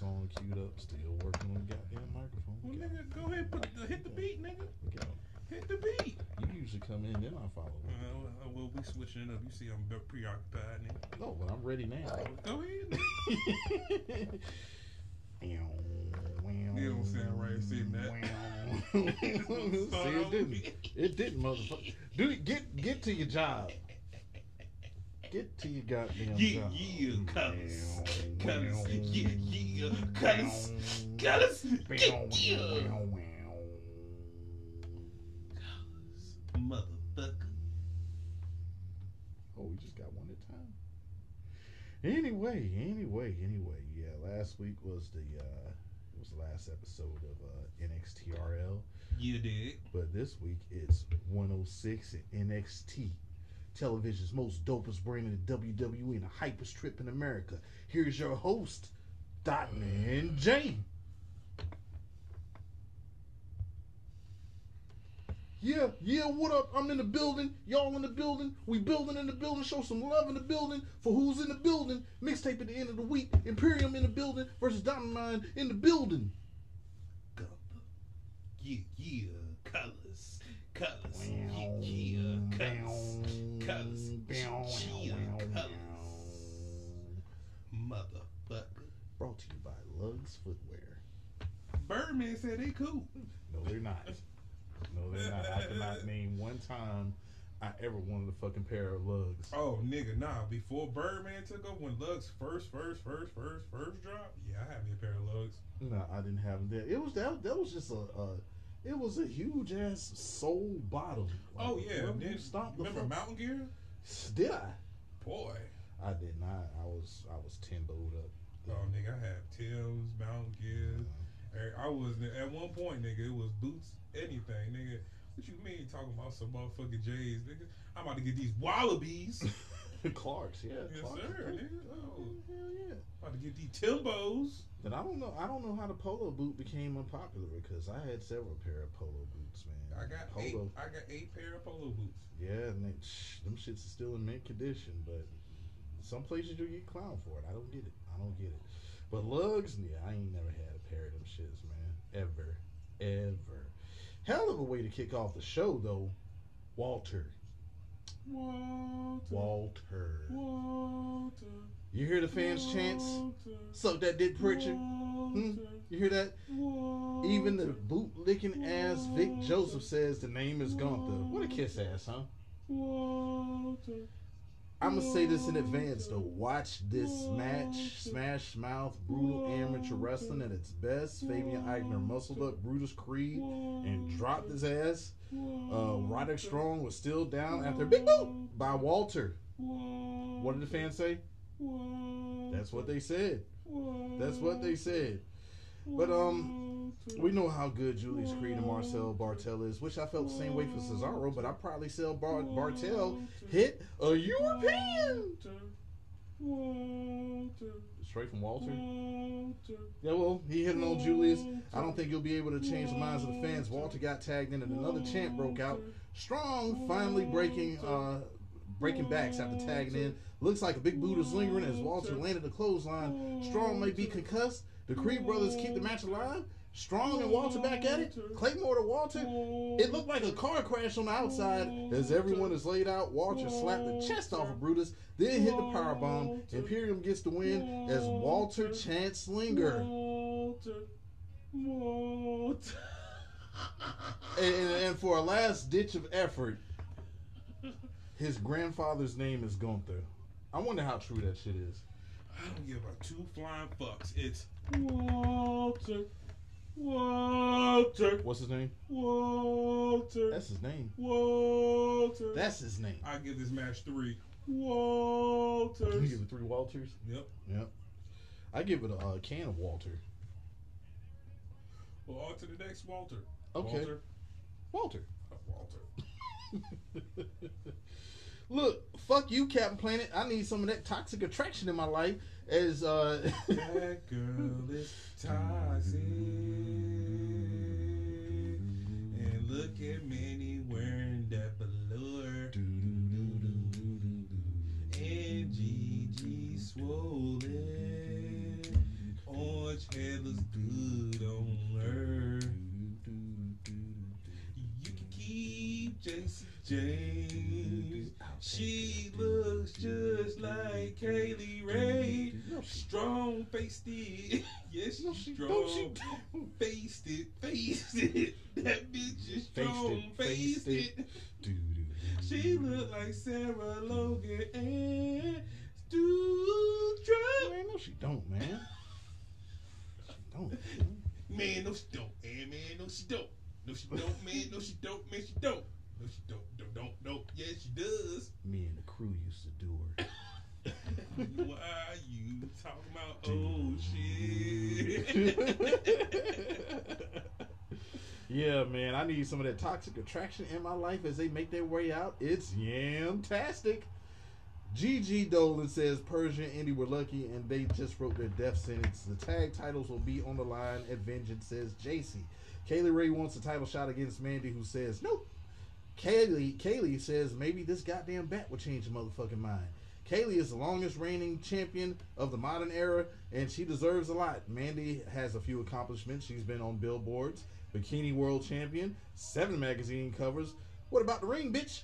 song queued up, still working on the goddamn microphone. Well, nigga, go ahead, put the, hit the beat, nigga. Hit the beat. You usually come in, then I follow. Uh, well, well, we switching it up. You see, I'm preoccupied, nigga. No, but I'm ready now. Go ahead. It don't sound right sitting that. See, it didn't. It didn't, motherfucker. Dude, get get to your job. Get to your goddamn Yeah, job. yeah, colors, colors, yeah, yeah, colors, colors, yeah. Motherfucker. Oh, we just got one at a time. Anyway, anyway, anyway, yeah. Last week was the uh it was the last episode of uh NXTRL, You did. but this week it's 106 at NXT. Television's most dopest brand in the WWE and the hypest trip in America. Here's your host, Dot Dotman J. Yeah, yeah, what up? I'm in the building. Y'all in the building. We building in the building. Show some love in the building for who's in the building. Mixtape at the end of the week. Imperium in the building versus Diamond Mine in the building. Gunther. Yeah, yeah, colors, colors, yeah, yeah, colors, colors, yeah, colors. Motherfucker. Brought to you by Lugs Footwear. Birdman said they cool. No, they're not. No, they're not. I cannot name one time I ever wanted a fucking pair of lugs. Oh, nigga, nah. Before Birdman took over, when Lugs first, first, first, first, first dropped, yeah, I had me a pair of Lugs. No, I didn't have them there. It was that. That was just a. a it was a huge ass soul bottom. Like, Oh yeah, remember then, the remember Mountain Gear? Did I? Boy, I did not. I was I was timboed up. oh nigga, I had Tim's, Mountain Gear. I was at one point, nigga. It was boots, anything, nigga. What you mean talking about some motherfucking J's, nigga? I'm about to get these Wallabies. Clark's, yeah. Yes, Clark's. sir, nigga. Oh. Hell yeah. about to get these Timbos. But I don't know. I don't know how the polo boot became unpopular because I had several pair of polo boots, man. I got eight. polo. I got eight pair of polo boots. Yeah, and they, shh, them shits are still in mint condition, but some places you get clown for it. I don't get it. I don't get it. But lugs, yeah, I ain't never had a pair of them shits, man. Ever, ever. Hell of a way to kick off the show, though. Walter, Walter. Walter. Walter. You hear the fans' chants? Suck that dick, Pritchard. Hmm? You hear that? Even the boot licking ass Vic Joseph says the name is Gunther. What a kiss ass, huh? Walter. I'm gonna say this in advance though. Watch this match, Smash Mouth, brutal amateur wrestling at its best. Fabian Aichner muscled up Brutus Creed and dropped his ass. Uh, Roderick Strong was still down after big boot by Walter. What did the fans say? That's what they said. That's what they said. But um, we know how good Julius Creed and Marcel Barthel is. Wish I felt the same way for Cesaro, but I probably sell Bar- Barthel hit a European. Straight from Walter. Yeah, well, he hit an old Julius. I don't think he'll be able to change the minds of the fans. Walter got tagged in, and another chant broke out. Strong finally breaking uh, breaking backs after tagging in. Looks like a big boot is lingering as Walter landed the clothesline. Strong may be concussed. The Creed brothers keep the match alive. Strong and Walter back at it. Claymore to Walter. It looked like a car crash on the outside as everyone is laid out. Walter slapped the chest off of Brutus, then hit the power bomb. Imperium gets the win as Walter chants linger. Walter. And, and for a last ditch of effort, his grandfather's name is Gunther. I wonder how true that shit is. I don't give a two flying fucks. It's Walter. Walter. What's his name? Walter. That's his name. Walter. That's his name. I give this match three. Walters. You give it three Walters? Yep. Yep. I give it a, uh can of Walter. Well, on to the next Walter. Okay. Walter. Walter. Walter. Look, fuck you, Captain Planet. I need some of that toxic attraction in my life. As uh, that girl is toxic, and look at Manny wearing that velour. And Gigi swollen, orange hair looks good on her. You can keep Jacy Jayne. She looks just like Kay Lee Ray. No, Strong faced it. yes, No, she strong. don't. Faced it, faced it. That bitch is strong. Faced faced it. it. She look like Sarah Logan and Stu Trump. Man, no, she don't, man. She don't. Man, no, she don't. And man, no, she don't. No, she don't, man. No, she don't. Man, she don't. No, she don't. Don't, don't, don't. Yeah, she does. Me and the crew used to do her. Why are you talking about old shit? yeah, man, I need some of that toxic attraction in my life as they make their way out. It's yamtastic. Gigi Dolan says Persia and Indi were lucky and they just wrote their death sentence. The tag titles will be on the line at Vengeance, says JC. Kay Lee Ray wants a title shot against Mandy, who says nope. Kaylee Kaylee says maybe this goddamn bat will change your motherfucking mind. Kaylee is the longest reigning champion of the modern era, and she deserves a lot. Mandy has a few accomplishments. She's been on billboards, Bikini World Champion, seven magazine covers. What about the ring, bitch?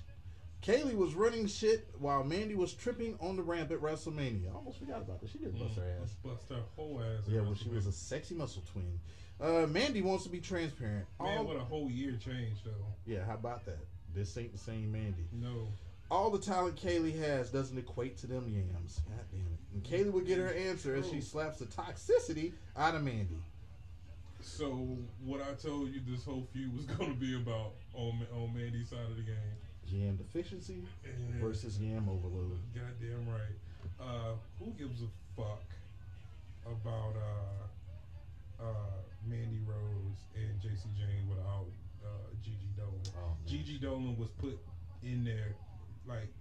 Kaylee was running shit while Mandy was tripping on the ramp at WrestleMania. I almost forgot about this. She did bust her ass. Bust her whole ass. Yeah, well, she was a sexy muscle twin. Uh, Mandy wants to be transparent. Man, All- what a whole year change, though. yeah, how about that? This ain't the same Mandy. No. All the talent Kaylee has doesn't equate to them yams. God damn it. And Kaylee would get her answer as she slaps the toxicity out of Mandy. So, what I told you this whole feud was going to be about on, on Mandy's side of the game. Yam deficiency And versus yam overload. Goddamn right. Uh, who gives a fuck about uh, uh, Mandy Rose and Jacy Jayne without uh, Gigi Dolan? Oh. Gigi Dolan was put in there, like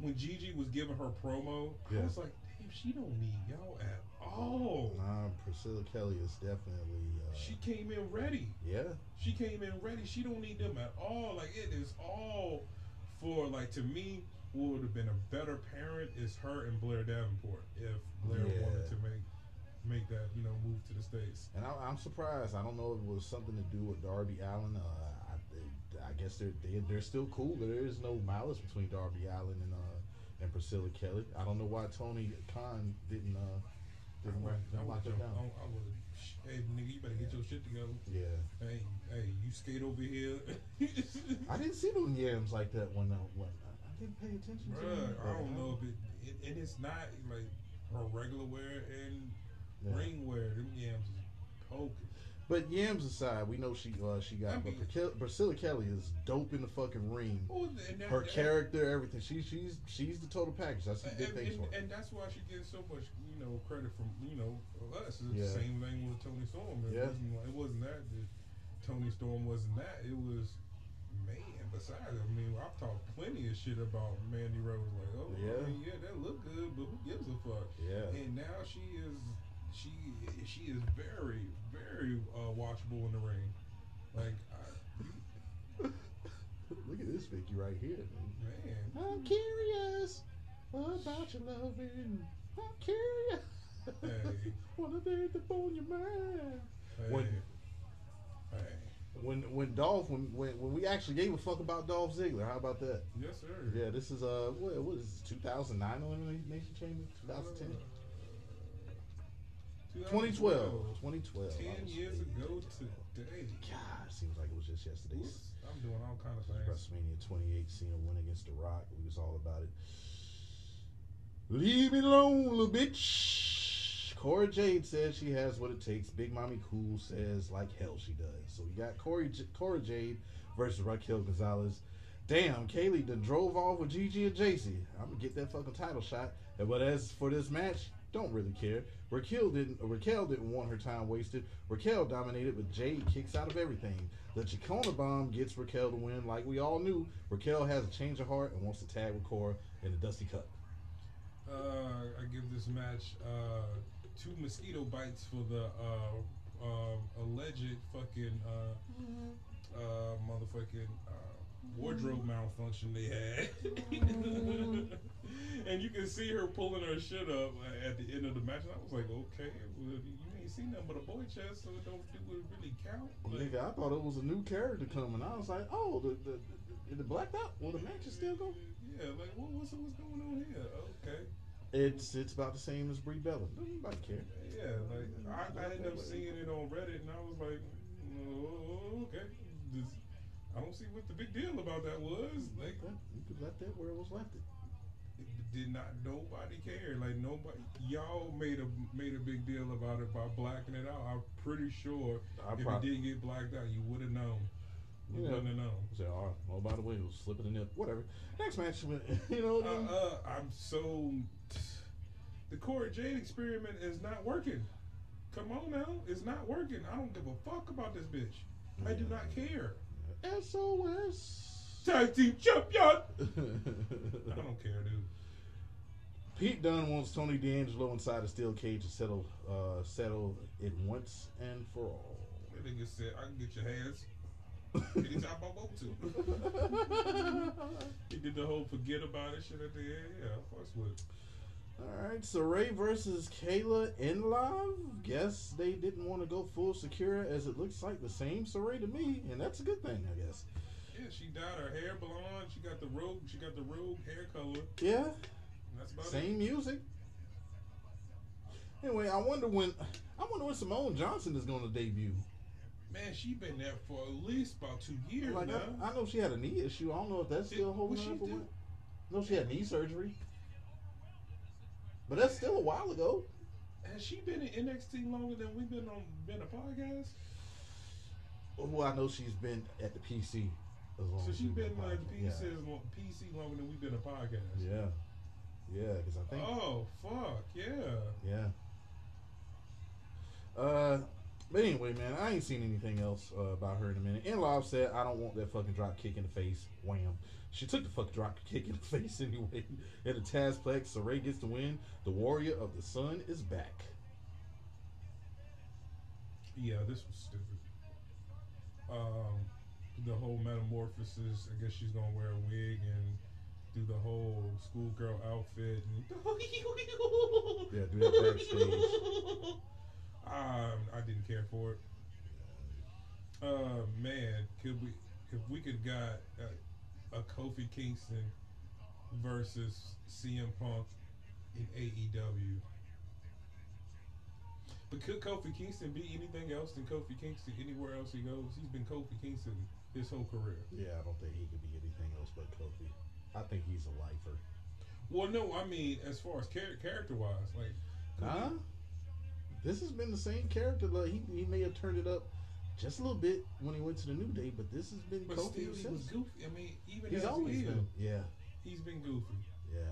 when Gigi was giving her promo. Yeah. I was like, damn, she don't need y'all at all. Nah, Priscilla Kelly is definitely. Uh, She came in ready. yeah. She came in ready. She don't need them at all. Like it is all for like to me. What would have been a better parent is her and Blair Davenport if Blair Yeah. wanted to make make that you know move to the states. And I, I'm surprised. I don't know if it was something to do with Darby Allin. Uh, I, I guess they're they, they're still cool. There is no malice between Darby Allin and uh, and Priscilla Kelly. I don't know why Tony Khan didn't uh, didn't, I, would lock her down. I, I would. Hey nigga, you better get your shit together. Yeah, Hey, hey, you skate over here. I didn't see them yams like that when uh, when I, I didn't pay attention to Bruh, them. I don't know if it, it, and it's not like her regular wear and Yeah. ring wear. Them yams is poking. But yams aside, we know she uh, she got. I but Priscilla, Priscilla Kelly is dope in the fucking ring. Oh, that- Her that- character, everything. She she's she's the total package. That's And, big things and, for and that's why she gets so much, you know, credit from you know us. It's Yeah. the same thing with Toni Storm. It Yeah. wasn't it wasn't that, Toni Storm wasn't that. It was man. Besides, I mean, I've talked plenty of shit about Mandy Rose. Like, oh Yeah. yeah, yeah, that look good, but who gives a fuck? Yeah. And now she is, she she is very very uh, watchable in the ring. Like, I, Look at this Vicky right here. man. man, I'm curious about your loving. I'm curious. Hey. Wanna be the on your mind. hey, When- hey, When when Dolph when, when when we actually gave a fuck about Dolph Ziggler, how about that? yes sir. Yeah, this is uh what what is this, 2009 Elimination Chamber 2010 2012 2012 I Ten was years eight. ago today. God, it seems like it was just yesterday. Oops, I'm doing all kind of things. WrestleMania 28, Cena win against The Rock. We was all about it. Leave me alone, little bitch. Cora Jade says she has what it takes. Big Mommy Cool says like hell she does. So we got Corey, J- Cora Jade versus Raquel Gonzalez. Damn, Kaylee done drove off with Gigi and JC. I'm gonna get that fucking title shot. And But as for this match, don't really care. Raquel didn't. Raquel didn't want her time wasted. Raquel dominated, but Jade kicks out of everything. The Chingona bomb gets Raquel to win, like we all knew. Raquel has a change of heart and wants to tag with Cora in the Dusty Cup. Uh, I give this match uh, two mosquito bites for the uh, uh, alleged fucking uh, uh, motherfucking uh, wardrobe malfunction they had. Mm-hmm. and you can see her pulling her shit up at the end of the match. And I was like, okay, well, you ain't seen nothing but a boy chest, so it don't do it really count. But Nigga, I thought it was a new character coming. I was like, oh, the the, Is it blacked out? Will the matches still going. Yeah, like what, what's what's going on here? Okay. It's it's about the same as Brie Bella. Nobody care. Yeah, like I, I ended up seeing it on Reddit, and I was like, oh, okay. I don't see what the big deal about that was. Like, you could let that where it was left. It. it did not nobody care. Like nobody, y'all made a made a big deal about it by blacking it out. I'm pretty sure I if prob- it didn't get blacked out, you would have known. You Yeah. wouldn't have known. Say, oh, oh, by the way, it was slipping in there. Whatever. Next match, you know. Uh, uh, I'm so. The Corey Jade experiment is not working. Come on now, it's not working. I don't give a fuck about this bitch. I do not care. SOS. Tag team champion. I don't care, dude. Pete Dunne wants Tony D'Angelo inside a steel cage to settle uh, settle it once and for all. That nigga said, I can get your hands anytime I want to. He did the whole forget about it shit at the end. Yeah, I fucks with it. All right, so Ray versus Kayla in live. Guess they didn't want to go full Sakura as it looks like the same Sarray to me, and that's a good thing, I guess. Yeah, she dyed her hair blonde. She got the rogue. She got the rogue hair color. Yeah, that's about it. same music. Anyway, I wonder when I wonder when Simone Johnson is going to debut. Man, she been there for at least about two years Like now. I, I know she had a knee issue. I don't know if that's still holding up. No, she had knee surgery, but that's still a while ago. Has she been in NXT longer than we've been on been a podcast? Well, I know she's been at the PC as long. So she we've been like. PC, long- PC longer than we've been a podcast. Yeah, yeah, because I think Oh fuck yeah! yeah. Uh, but anyway, man, I ain't seen anything else uh, about her in a minute. And Live said, "I don't want that fucking drop kick in the face." Wham! She took the fucking drop kick in the face anyway. At the Tazplex, so Ray gets the win. The Warrior of the Sun is back. Yeah, this was stupid. Um, the whole metamorphosis. I guess she's gonna wear a wig and do the whole schoolgirl outfit. And Yeah, do that backstage. Um, I didn't care for it. Uh, man, could we if we could got a, a Kofi Kingston versus CM Punk in AEW? But could Kofi Kingston be anything else than Kofi Kingston anywhere else he goes? He's been Kofi Kingston his whole career. Yeah, I don't think he could be anything else but Kofi. I think he's a lifer. Well, no, I mean as far as char- character wise, like Nah. This has been the same character. Like he, he may have turned it up just a little bit when he went to the New Day, but this has been but Kofi still he was since. goofy. I mean, even He's always heel, been. Yeah, he's been goofy. yeah.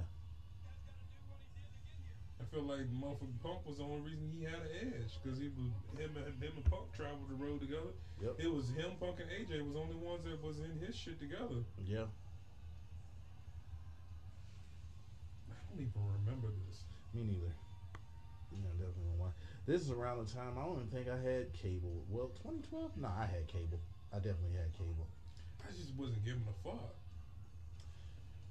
I feel like motherfucking Punk was the only reason he had an edge because he was him and him and Punk traveled the road together. Yep. It was him, Punk, and AJ was the only ones that was in his shit together. Yeah. I don't even remember this. Me neither. Yeah, definitely. This is around the time I don't even think I had cable. Well, 2012? Nah, I had cable. I definitely had cable. I just wasn't giving a fuck.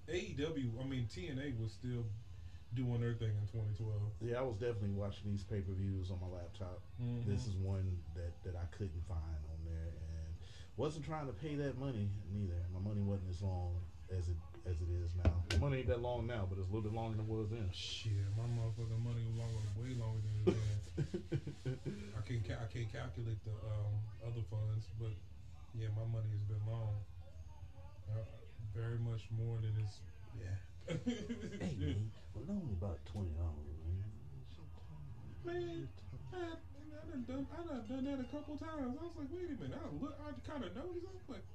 AEW, I mean TNA was still doing their thing in 2012. Yeah, I was definitely watching these pay per views on my laptop. Mhm. This is one that, that I couldn't find on there, and wasn't trying to pay that money neither. My money wasn't as long as it as it is now. My money ain't that long now, but it's a little bit longer than it was then. Shit, my motherfucking money was longer, way longer than it is. I can't ca- I can't calculate the um, other funds, but yeah, my money has been long. Uh, very much more than it's yeah. hey man, well, only about twenty dollars, man. Man, I, I done done I done done that a couple times. I was like, wait a minute, I look, I kind of noticed. I was like,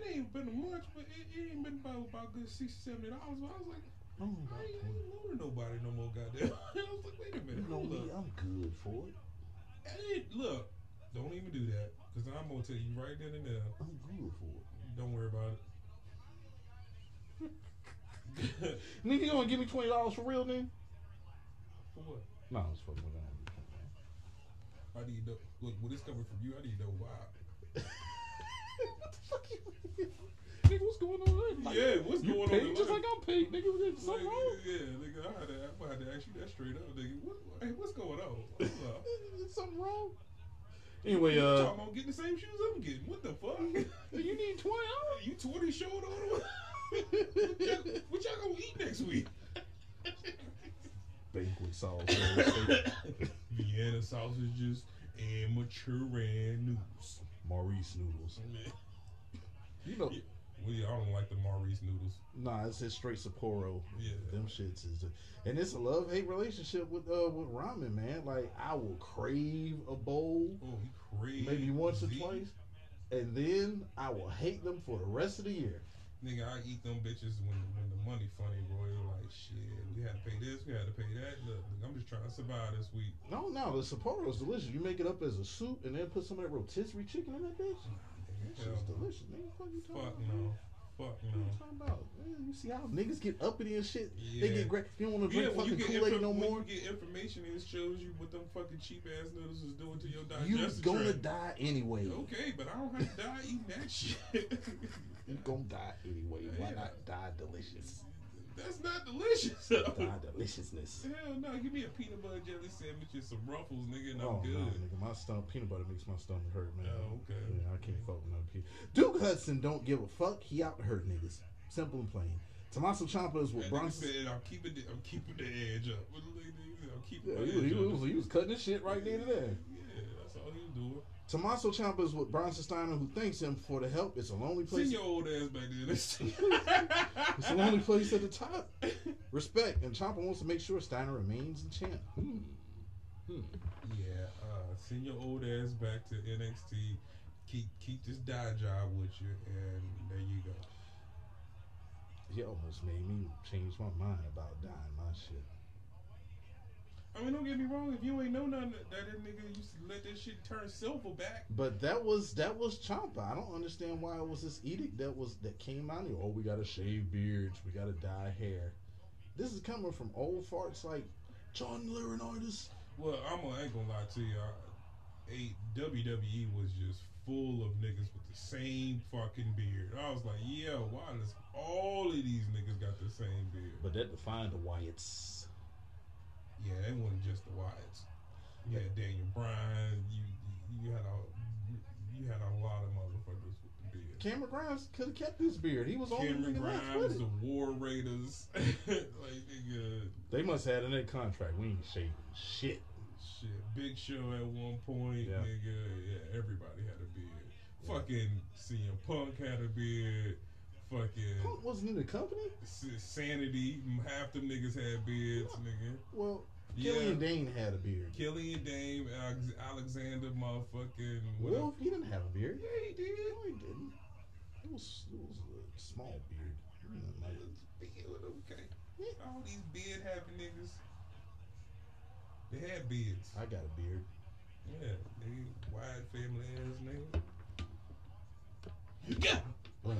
it ain't been much, but it, it ain't been about about good sixty, seventy dollars. But I was like, I ain't, I ain't loaning nobody no more, goddamn. I was like, wait a minute. You know me, up. I'm good for it. Hey, look, don't even do that, cause I'm gonna tell you right then and there. I'm good for it. Don't worry about it. Nigga, you gonna give me twenty dollars for real, then? For what? No, it's fucking with that. I need to know. Look, when it's coming from you, I need to know why. what the fuck you Nigga, what's going on? Like, Yeah, what's you going on paid in just like I'm paid, nigga. There's Like, something wrong? yeah, nigga, I had to, I had to ask you that straight up, nigga. What, hey, what's going on? Hold up. Is something wrong? Anyway, You uh, talking about getting the same shoes I'm getting? What the fuck? you need twenty dollars. you twenty short on them? what, y'all, what y'all gonna eat next week? Banquet sauce. Vienna sausages and Manchurian noodles. Maurice noodles. You know, yeah, I don't like the Maurice noodles. nah, it's just straight Sapporo. Yeah. Them shits is, and it's a love hate relationship with uh with ramen, man. Like I will crave a bowl Oh, crazy. maybe once or twice, and then I will hate them for the rest of the year. Nigga, I eat them bitches when when the money funny, bro. They're like, shit, we had to pay this, we had to pay that. Look, I'm just trying to survive this week. No, no, the Sapporo is delicious. You make it up as a soup and then put some of that rotisserie chicken in that bitch. That shit's no. delicious, nigga. What you talking Fuck about? no. Fuck What you no. talking about? Man, you see how niggas get uppity and shit? Yeah. They get great. You don't want to drink you fucking Kool Aid infor- no more. you get information and it shows you what them fucking cheap ass noodles is doing to your You digestive gonna tract. die anyway. Okay, but I don't have to die eating that shit. You gonna die anyway. Why Yeah. not die delicious? That's not delicious. Die deliciousness. Hell no, give me a peanut butter jelly sandwich and some ruffles, nigga, and I'm Oh good. no, nigga, my stomach peanut butter makes my stomach hurt, man. Oh, okay. Yeah, I can't fuck with no peanut. Duke Hudson don't give a fuck. He out to hurt niggas. Simple and plain. Tommaso Ciampa is with That Bronson. said, I'm keeping the, I'm keeping the edge up. What the nigga said, I'm keeping Yeah, he, edge was- he, was, he was cutting his shit right there and there. Yeah, that's all he was doing. Tommaso Ciampa is with Bronson Steiner, who thanks him for the help. It's a lonely place. Send your old ass back there. It's a lonely place at the top. Respect, and Ciampa wants to make sure Steiner remains the champ. Hmm. Hmm. Yeah, uh, send your old ass back to NXT. Keep keep this die job with you, and there you go. He almost made me change my mind about dying my shit. I mean, don't get me wrong. If you ain't know nothing, that, that nigga used to let that shit turn silver back. But that was that was Ciampa. I don't understand why it was this edict that was that came out. here. Oh, we gotta shave beards. We gotta dye hair. This is coming from old farts like John Laurinaitis. Well, I'm gonna ain't gonna lie to you. I, a WWE was just full of niggas with the same fucking beard. I was like, yeah, why does all of these niggas got the same beard? But that defined the Wyatts. Yeah, it wasn't just the Wyatts. You had Daniel Bryan. You you had a you had a lot of motherfuckers with the beard. Cameron Grimes could have kept his beard. He was the only Cameron nigga left Grimes, with the. War Raiders, like nigga, They must have had in their contract. We ain't shaving shit. shit. Big Show at one point, Yeah. nigga. Yeah, everybody had a beard. Fucking CM Punk had a beard. Fucking Punk wasn't in the company. Sanity, half the niggas had beards, nigga. Well, Yeah. Killian Dain had a beard. Killian Alex- Alexander, motherfucking. Wolf, he didn't have a beard. Yeah, he did. No, he didn't. It was it was a small beard. He didn't like it. Beard, okay. All these beard having niggas, they had beards. I got a beard. Yeah, nigga, wide family ass nigga. Yeah. Run.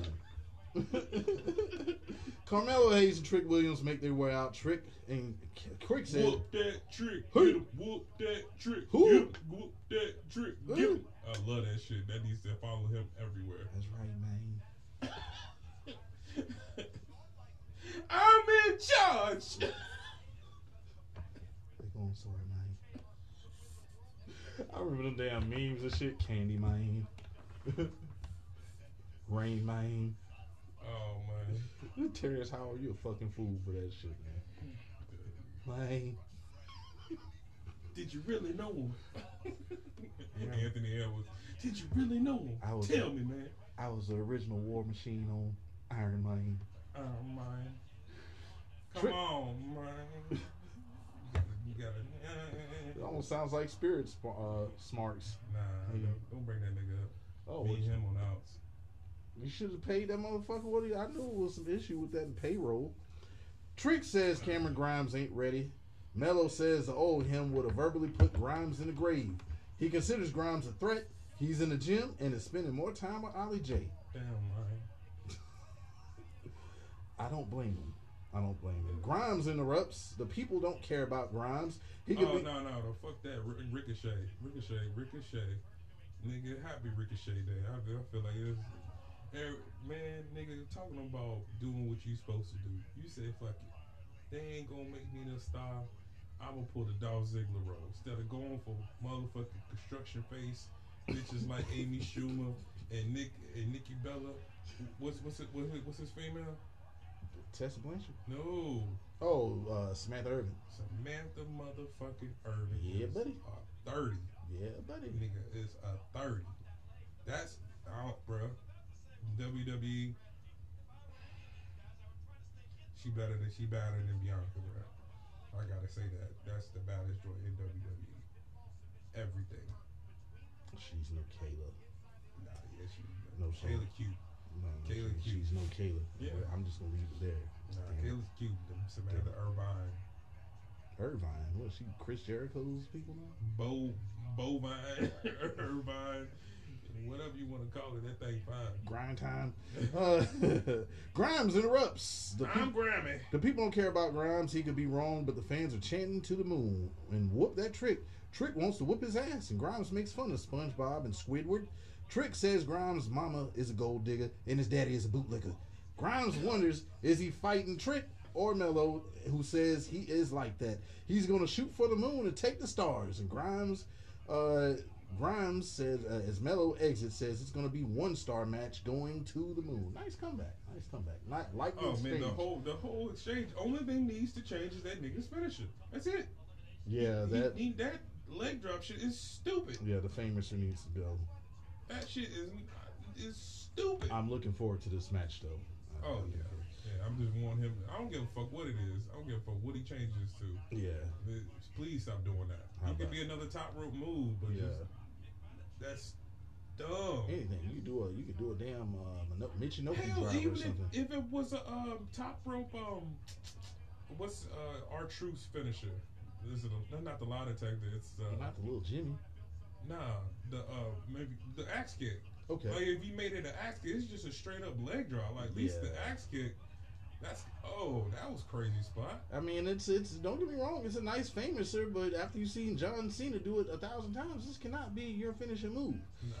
Carmelo Hayes and Trick Williams make their way out. Trick and Quick said, Whoop that trick, Who? get him. Whoop that trick, Who? get him. Whoop that trick, Who? get. I love that shit. That needs to follow him everywhere. "That's right, man. I'm in charge. They going somewhere, man." I remember them damn memes and shit. Candy man, Rain man. Oh man. Terrence Howard, you a fucking fool for that shit, man. Man, Did you really know him? Yeah. Anthony Edwards. Did you really know him? I was- Tell me, man. I was the original War Machine on Iron Man. Oh man. Come Trick- on, man. You gotta. You It almost sounds like Spirit Sp- uh, Smarks. nah, Hey. don't, don't bring that nigga up. Oh, Me and him on outs. You should have paid that motherfucker what he. I knew it was some issue with that payroll. Trick says Cameron Grimes ain't ready. Mello says the old him would have verbally put Grimes in the grave. He considers Grimes a threat. He's in the gym and is spending more time with Ollie J. Damn, man. I don't blame him. I don't blame him. Grimes interrupts. The people don't care about Grimes. He could Oh be. no, no, no, fuck that. Ricochet, Ricochet, Ricochet. Nigga, happy Ricochet Day. I feel, I feel like it's. Man, nigga, talking about doing what you supposed to do. You say fuck it. They ain't gonna make me the star. I'm gonna pull the Dolph Ziggler role instead of going for motherfucking construction face bitches like Amy Schumer and Nick and Nikki Bella. What's what's it, what's, it, what's his female? Tessa Blanchard. No, Oh, uh, Samantha Irvin. Samantha motherfucking Irvin. Yeah, is buddy. a Thirty. Yeah, buddy. Nigga is a thirty. That's out, bruh. WWE. She better than she better than Bianca, bruh. I gotta say that. That's the baddest joint in WWE. Everything. She's no Kayla. Nah, yeah, she. No, sir. Kayla cute. No, no, Kayla she- cute. she's no Kayla. Yeah. I'm just gonna leave it there. Nah, Damn. Kayla's cute. Them Samantha Irvine, Irvine. What? She Chris Jericho's people now? Bo, Bovine, Irvine, whatever you want to call it. That thing fine. Grind time. Uh, Grimes interrupts. The, I'm peop- Grammy. the people don't care about Grimes. He could be wrong, but the fans are chanting to the moon and whoop that trick. Trick wants to whoop his ass, and Grimes makes fun of SpongeBob and Squidward. Trick says Grimes' mama is a gold digger and his daddy is a bootlicker. Grimes wonders is he fighting Trick or Mello, who says he is like that. He's going to shoot for the moon and take the stars. And Grimes, uh, Grimes says uh, as Mello exits says it's going to be one star match going to the moon. Nice comeback. Nice comeback. Not like the Oh man, the whole the whole exchange. Only thing needs to change is that nigga's finisher. That's it. yeah, He- that he- that leg drop shit is stupid. yeah the Fameasser needs to go. That shit is is stupid. I'm looking forward to this match though. oh yeah, yeah. I'm just wanting him. I don't give a fuck what it is. I don't give a fuck what he changes to. yeah. Please stop doing that. How It could be another top rope move, but Yeah. just, that's dumb. Anything you do a you could do a damn uh, Mino- Michinoku Hell, driver or even something. if, if it was a um, top rope, um, what's uh, our truth's finisher? This is a, not the lie detector? It's uh, Not the little Jimmy. nah, the uh, maybe the axe kick. Okay. Like if you made it an axe kick, it's just a straight up leg drop. Like at least Yeah. the axe kick, that's oh, that was crazy spot. I mean, it's it's. Don't get me wrong, it's a nice Fameasser, but after you've seen John Cena do it a thousand times, this cannot be your finishing move. Nah.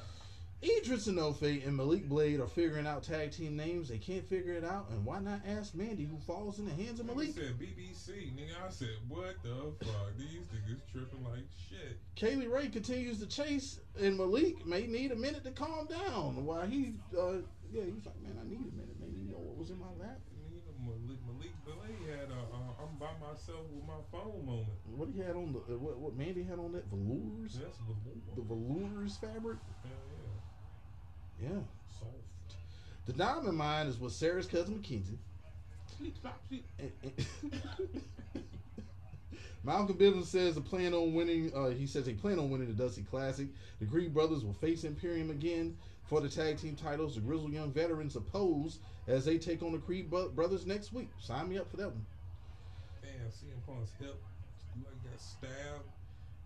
Idris Enofe and Malik Blade are figuring out tag team names. They can't figure it out, and why not ask Mandy, who falls in the hands of Malik? said BBC, nigga. I said, what the fuck? These niggas tripping like shit. Kay Lee Ray continues to chase, and Malik may need a minute to calm down. While he, uh, yeah, he's like, man, I need a minute. Maybe you know what was in my lap. Malik, Malik Blade had a uh, I'm by myself with my phone moment. What he had on the uh, what, what Mandy had on that velours, That's the the velours fabric. Hell Yeah. yeah. Soft. The diamond mine is with Sarah's cousin Mackenzie. Sleep, slop, sleep. And- and- Malcolm Bivens says they plan on winning. Uh, he says they plan on winning the Dusty Classic. The Creed brothers will face Imperium again for the tag team titles. The Grizzled Young Veterans oppose as they take on the Creed brothers next week. Sign me up for that one. Damn, CM Punk's hip like got stabbed.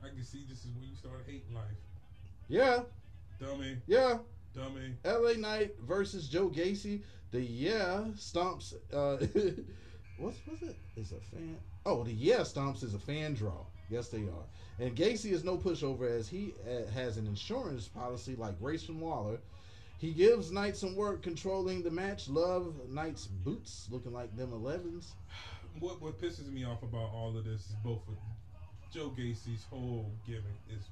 I can see this is when you start hating life. Yeah, Dummy, yeah. dummy. LA Knight versus Joe Gacy. The yeah stomps. Uh, what's what's it? Is a fan. Oh, the yeah stomps is a fan draw. Yes, they are. And Gacy is no pushover as he uh, has an insurance policy like Grayson Waller. He gives Knight some work controlling the match. Love Knight's boots looking like them 11s. What what pisses me off about all of this is both of Joe Gacy's whole gimmick is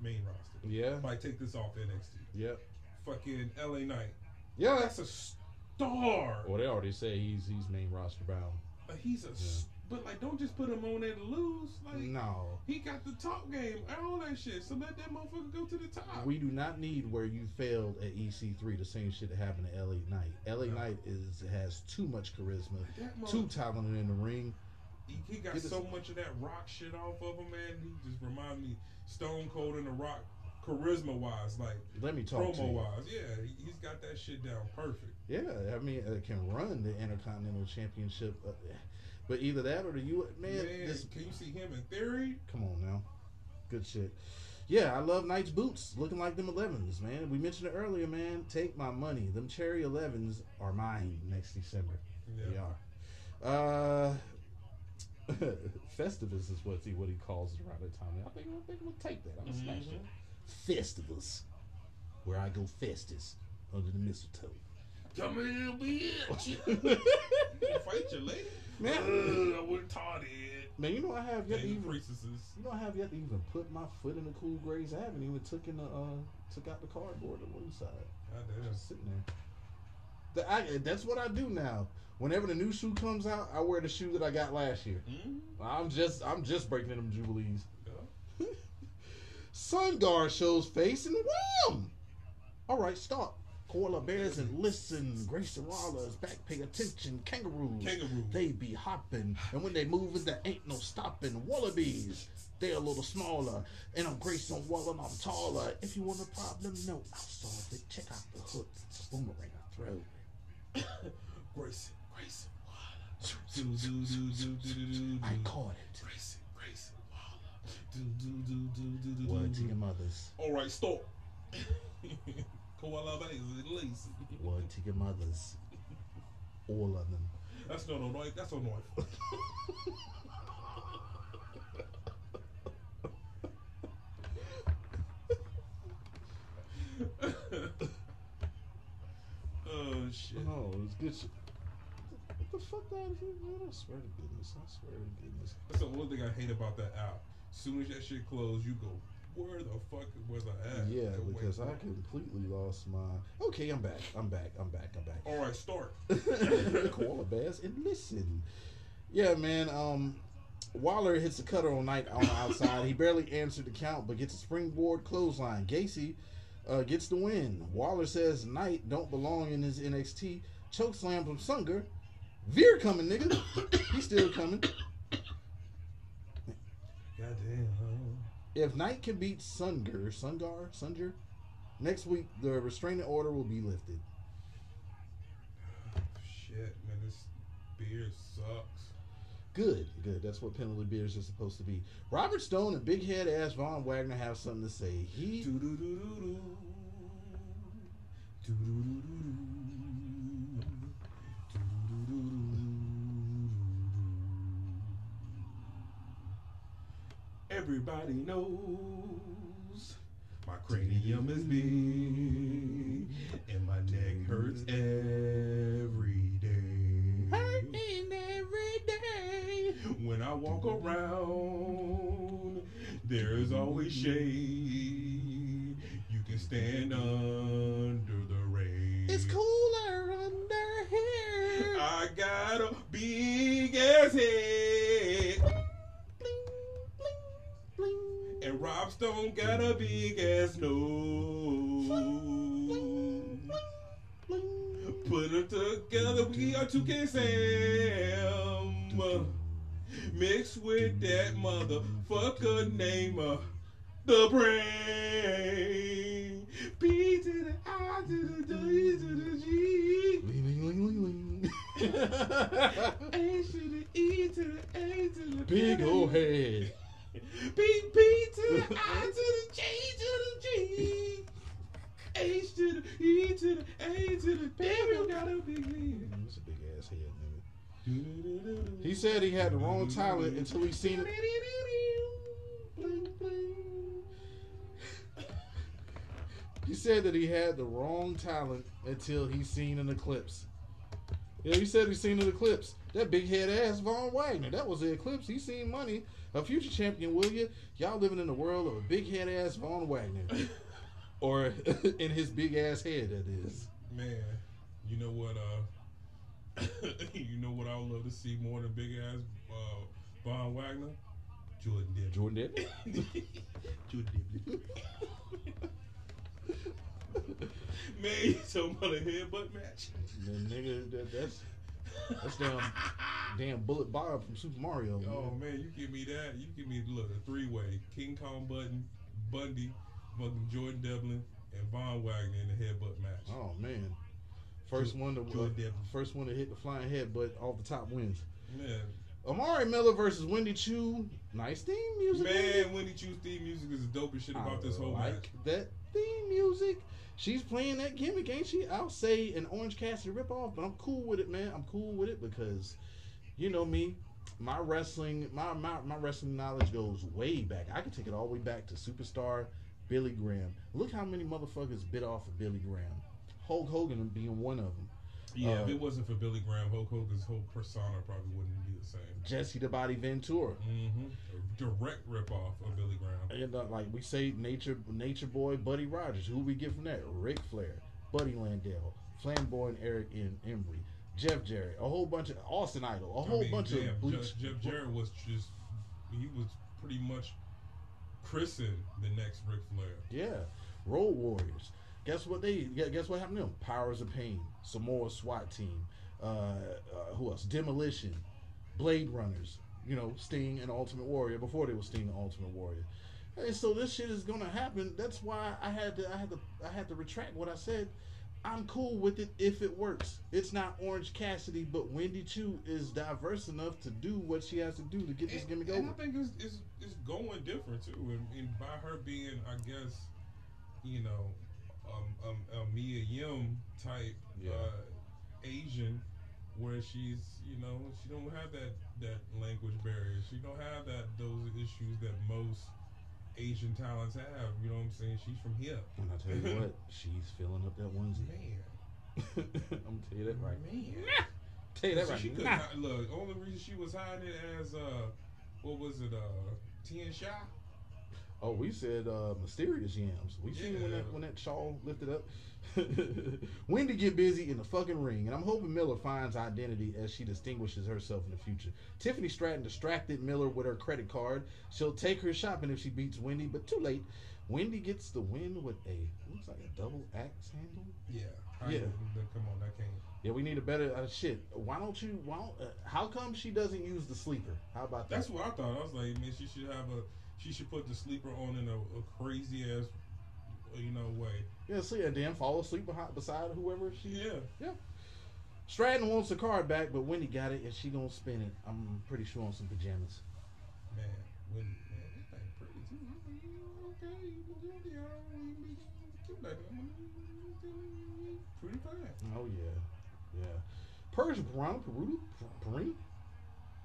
main roster. Yeah. Like take this off NXT. Yep. Fucking LA Knight. Yeah. That's a star. Well, they already say he's he's main roster bound. But he's a s but like don't just put him on there to lose. Like No. he got the top game and all that shit. So let that motherfucker go to the top. We do not need where you failed at EC3 the same shit that happened to LA Knight. LA No. Knight is has too much charisma, too talented in the ring. he, he got Get this- so much of that rock shit off of him, man. He just remind me Stone Cold and the Rock, charisma wise, like Let me talk to promo you. wise. Yeah, he, he's got that shit down perfect. Yeah, I mean, uh, can run the Intercontinental Championship, uh, but either that or the U. Man, Man, this, can you see him in theory? come on now, good shit. Yeah, I love Knight's boots, looking like them 11s, man. We mentioned it earlier, man. Take my money. Them cherry 11s are mine next December. They are. Uh, Festivus is what he what he calls it around that time. I think, I think we'll take that. I'm gonna smash Mhm. it. Festivus, where I go festus under the mistletoe. Come here, bitch. you fight your lady? Man. Uh, I wouldn't taught it. Man, you know I have yet to even priestesses. you know I have yet to even put my foot in the cool grays. I haven't even took in the uh took out the cardboard on one side. God damn. Just sitting there. The, I, that's what I do now. Whenever the new shoe comes out, I wear the shoe that I got last year. Mm? I'm just I'm just breaking them jubilees. Yeah. Sun Guard shows face and wham! All right, stop. Koala bears and listen. Grayson Waller, back pay attention. Kangaroos. Kangaroo. They be hopping. And when they moving, there ain't no stopping. Wallabies. They're a little smaller. And I'm Grayson Waller and I'm taller. If you want a problem, no, I'll solve it. Check out the hook. Boomerang I throw. Do, do, do, I caught it. Do, do, do, Word to your mothers. All right, stop. Koala bears and lazy. Word to your mothers. All of them. That's not a knife. That's a knife. oh shit. Oh, it's good shit. What the fuck that is, man? I swear to goodness. I swear to goodness. That's the one thing I hate about that app. As soon as that shit closed, you go, where the fuck was I at? Yeah, because I completely lost my. Okay, I'm back. I'm back. I'm back. I'm back. All right, start. Koala bears and listen. Yeah, man. Um, Waller hits the cutter on Knight on the outside. he barely answered the count, but gets a springboard clothesline. Gacy uh, gets the win. Waller says Knight don't belong in his NXT. Choke slam from Sanga. Veer coming, nigga. He's still coming. Goddamn. If Knight can beat Sanga, Sanga, Sanga, next week the restraining order will be lifted. Shit, man, this beer sucks. Good, good. That's what penalty beers are supposed to be. Robert Stone and big head ass Von Wagner have something to say. He Do-do-do-do-do. Do-do-do-do-do. Everybody knows my cranium is big and my neck hurts every day. hurting every day. When I walk around, there's always shade. You can stand under the rain. It's cooler under here. I got a big ass head. Rob Stone got a big ass nose. Put them together, we are 2K Sam. Mixed with that motherfucker name, uh, the brain. B to the I to the D to the G. Ling. To the E to the A to the Big old head. B, B to the I to the J to the G. H to the E to the A to the Baby got a big head. That's a big ass head, nigga. He said he had the wrong talent until he seen it. Bling, bling. He said that he had the wrong talent until he seen an eclipse. Yeah, he said he seen an eclipse. That big head ass Von Wagner. That was the eclipse. He seen money. A future champion, will you? Y'all living in the world of a big head ass Von Wagner. or in his big ass head, that is. Man, you know what? Uh, you know what I would love to see more than big ass uh, Von Wagner, Jordan Devlin. Jordan Devlin. Jordan Devlin. Man, you talking about a headbutt match? The nigga, that, that's that's damn damn Bullet Bob from Super Mario. Oh man, you give me that. You give me look a three way: King Kong Button, Bundy, fucking Jordan Devlin, and Von Wagner in the headbutt match. Oh man, first one to uh, Jordan Devlin. first one to hit the flying headbutt off the top wins. Man, Amari Miller versus Wendy Choo. Nice theme music. man, Wendy Choo's theme music is the dopest shit about this whole like match. that theme music. She's playing that gimmick, ain't she? I'll say an Orange Cassidy ripoff, but I'm cool with it, man. I'm cool with it because, you know me, my wrestling, my my, my wrestling knowledge goes way back. I can take it all the way back to superstar Billy Graham. Look how many motherfuckers bit off of Billy Graham. Hulk Hogan being one of them. Yeah, Uh, if it wasn't for Billy Graham, Hulk Hogan's whole persona probably wouldn't be the same. Jesse the Body Ventura. Mm-hmm. Direct ripoff of Billy Graham. And uh, like we say, nature, nature boy, Buddy Rogers. Who we get from that? Ric Flair, Buddy Landel, Flamboyant Eric in Embry, Jeff Jarrett, a whole bunch of Austin Idol, a whole I mean, bunch damn, of bleach. Jeff, Jeff Jarrett was just he was pretty much christened the next Ric Flair. Yeah, Road Warriors. Guess what they? Guess what happened to them? Powers of Pain, Samoa SWAT Team. Uh, uh, who else? Demolition, Blade Runners. You know, Sting and Ultimate Warrior before they were Sting and Ultimate Warrior. And so this shit is gonna happen. That's why I had to, I had to, I had to retract what I said. I'm cool with it if it works. It's not Orange Cassidy, but Wendy Choo is diverse enough to do what she has to do to get this gimmick and over. I think it's, it's, it's going different too. And, and by her being, I guess, you know, um, um, a Mia Yim type Yeah. uh, Asian, where she's, you know, she don't have that that language barrier. She don't have that those issues that most Asian talents have. You know what I'm saying? She's from here. And I tell you what, she's filling up that onesie. Man, I'm gonna tell you that right. man. Tell you that So right. she could now. not look. Only reason she was hiding it as uh, what was it? Uh, Tian Sha. Oh, we said uh, mysterious yams. We seen when that when that shawl lifted up. Wendy get busy in the fucking ring, and I'm hoping Miller finds identity as she distinguishes herself in the future. Tiffany Stratton distracted Miller with her credit card. She'll take her shopping if she beats Wendy, but too late. Wendy gets the win with a looks like a double axe handle. Yeah. How Yeah. Come on, that can't. Yeah, we need a better uh, shit. Why don't you? Why don't, uh, how come she doesn't use the sleeper? How about that? That's what I thought. I was like, man, she should have a. She should put the sleeper on in a, a crazy ass, you know, way. yeah, see, and then fall asleep behind, beside whoever she Yeah. Yeah. Stratton wants the card back, but Wendy got it, and she gonna spin it. I'm pretty sure on some pajamas. Man, when man, this thing pretty too. Okay, yeah, cute like that. Pretty fine. Oh yeah, yeah. Persian Piranha, Peruta, Perini,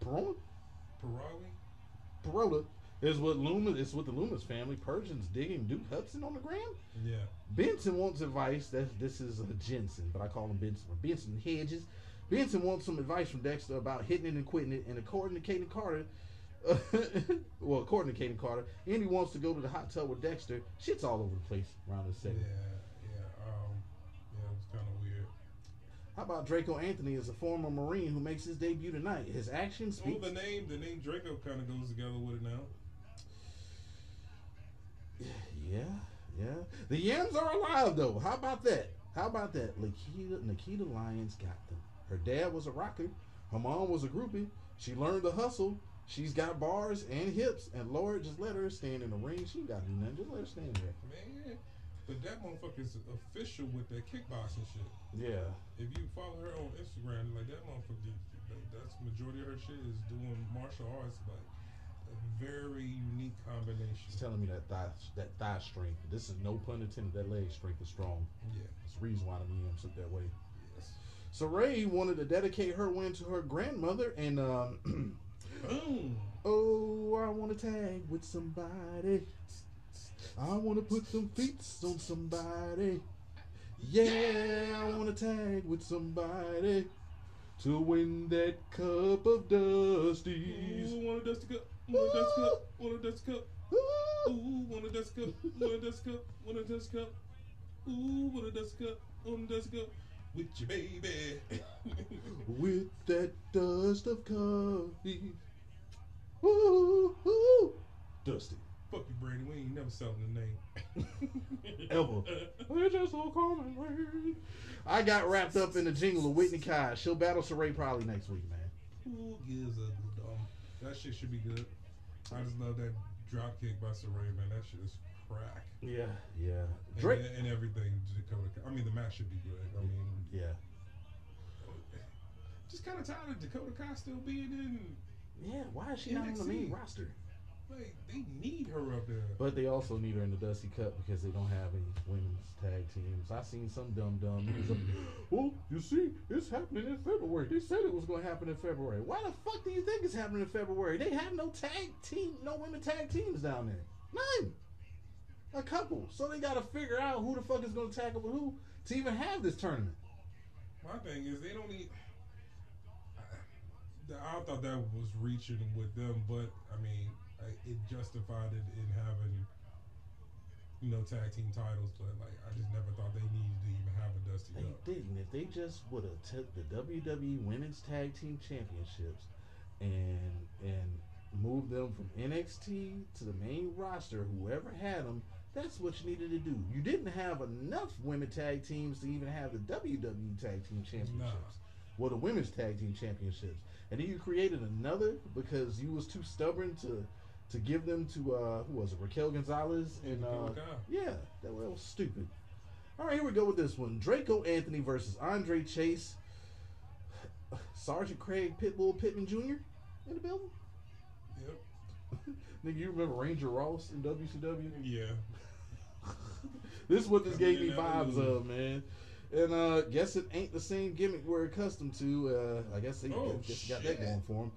Perona, Parawi. Perota is what Lumis is what the Lumis family. Persians digging Duke Hudson on the gram. Yeah. Benson wants advice. That this is a Jensen, but I call him Benson. Benson Hedges. Benson wants some advice from Dexter about hitting it and quitting it. And according to Kayden Carter, well, according to Kayden Carter, Andy wants to go to the hot tub with Dexter. Shit's all over the place around this Yeah. segment. Yeah. Um. Yeah. It was kind of weird. How about Draco Anthony is a former Marine who makes his debut tonight? His action speaks. the name, the name Draco kind of goes together with it now. Yeah, yeah. The Yams are alive though. How about that? How about that? Nikita, Nikita Lyons got them. Her dad was a rocker. Her mom was a groupie. She learned to hustle. She's got bars and hips. And Lord, just let her stand in the ring. She got do nothing. Just let her stand there. Man, but that motherfucker's official with that kickboxing shit. Yeah. If you follow her on Instagram, like that motherfucker, that, that's majority of her shit is doing martial arts, like very unique combination. She's telling me that thigh, that thigh strength. This is no pun intended. That leg strength is strong. Yeah. it's the reason why the Yams look that way. Yes. So Ray wanted to dedicate her win to her grandmother, and um, Boom. oh, I want to tag with somebody. I want to put some feet on somebody. Yeah, I want to tag with somebody to win that cup of Dusties. Ooh, want a dusty cup? Want a dusty cup? Want a dusty cup? Ooh, want a dusty cup? Want a dusty cup? Want a dusty cup? Ooh, want a dusty cup? Want a dusty cup? With your baby. With that dust of coffee. Ooh, ooh. Dusty. Fuck you, Brady. We ain't never selling the name. Ever. We're just so common. man. I got wrapped up in the jingle of Whitney Kai. She'll battle Sarray probably next week, man. Who gives a damn? That shit should be good. I just love that drop kick by Sarray, man. That shit is crack. Yeah, yeah. And, Drake. and everything Dakota. I mean, the match should be good. I mean, Yeah. just kind of tired of Dakota Kai still being in. Yeah, why is she not on the main roster? Like, they need her up there. But they also need her in the Dusty Cup because they don't have any women's tag teams. I seen some dumb dumb. well, you see, it's happening in February. They said it was going to happen in February. Why the fuck do you think it's happening in February? They have no tag team, no women tag teams down there. None. A couple. So they got to figure out who the fuck is going to tackle with who to even have this tournament. My thing is they don't need. I, I thought that was reaching with them, but I mean, I, it justified it in having, you know, tag team titles. But like, I just never thought they needed to even have a Dusty They Cup. didn't. If they just would have took the WWE Women's Tag Team Championships and and moved them from NXT to the main roster, whoever had them, that's what you needed to do. You didn't have enough women tag teams to even have the WWE Tag Team Championships. Well, the Women's Tag Team Championships, and then you created another because you was too stubborn to to give them to uh who was it Raquel Gonzalez and uh, yeah that was stupid. All right, here we go with this one. Draco Anthony versus Andre Chase. Sergeant Craig Pitbull Pittman Jr. in the building. Yep. Nigga, you remember Ranger Ross in WCW? Yeah. This is what this Coming gave me in out of vibes of, man. And uh guess it ain't the same gimmick we're accustomed to. Uh I guess they Oh, guess got that going for him.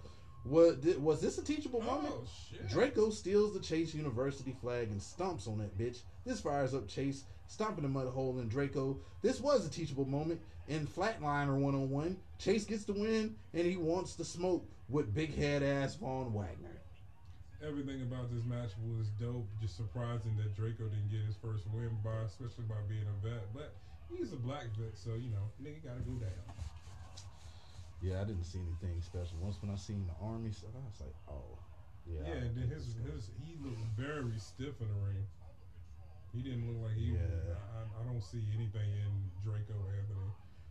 What was this a teachable oh, moment? Oh shit. Draco steals the Chase University flag and stomps on that bitch. This fires up Chase, stomping the mud hole in Draco. This was a teachable moment in Flatliner one on one. Chase gets the win and he wants to smoke with big head ass Von Wagner. Everything about this match was dope. Just surprising that Draco didn't get his first win by, especially by being a vet. But he's a black vet, so you know, nigga gotta go down. Yeah, I didn't see anything special. Once when I seen the army stuff, I was like, oh, yeah. Yeah, and then his his he looked very stiff in the ring. He didn't look like he. Yeah. I, I don't see anything in Draco Anthony,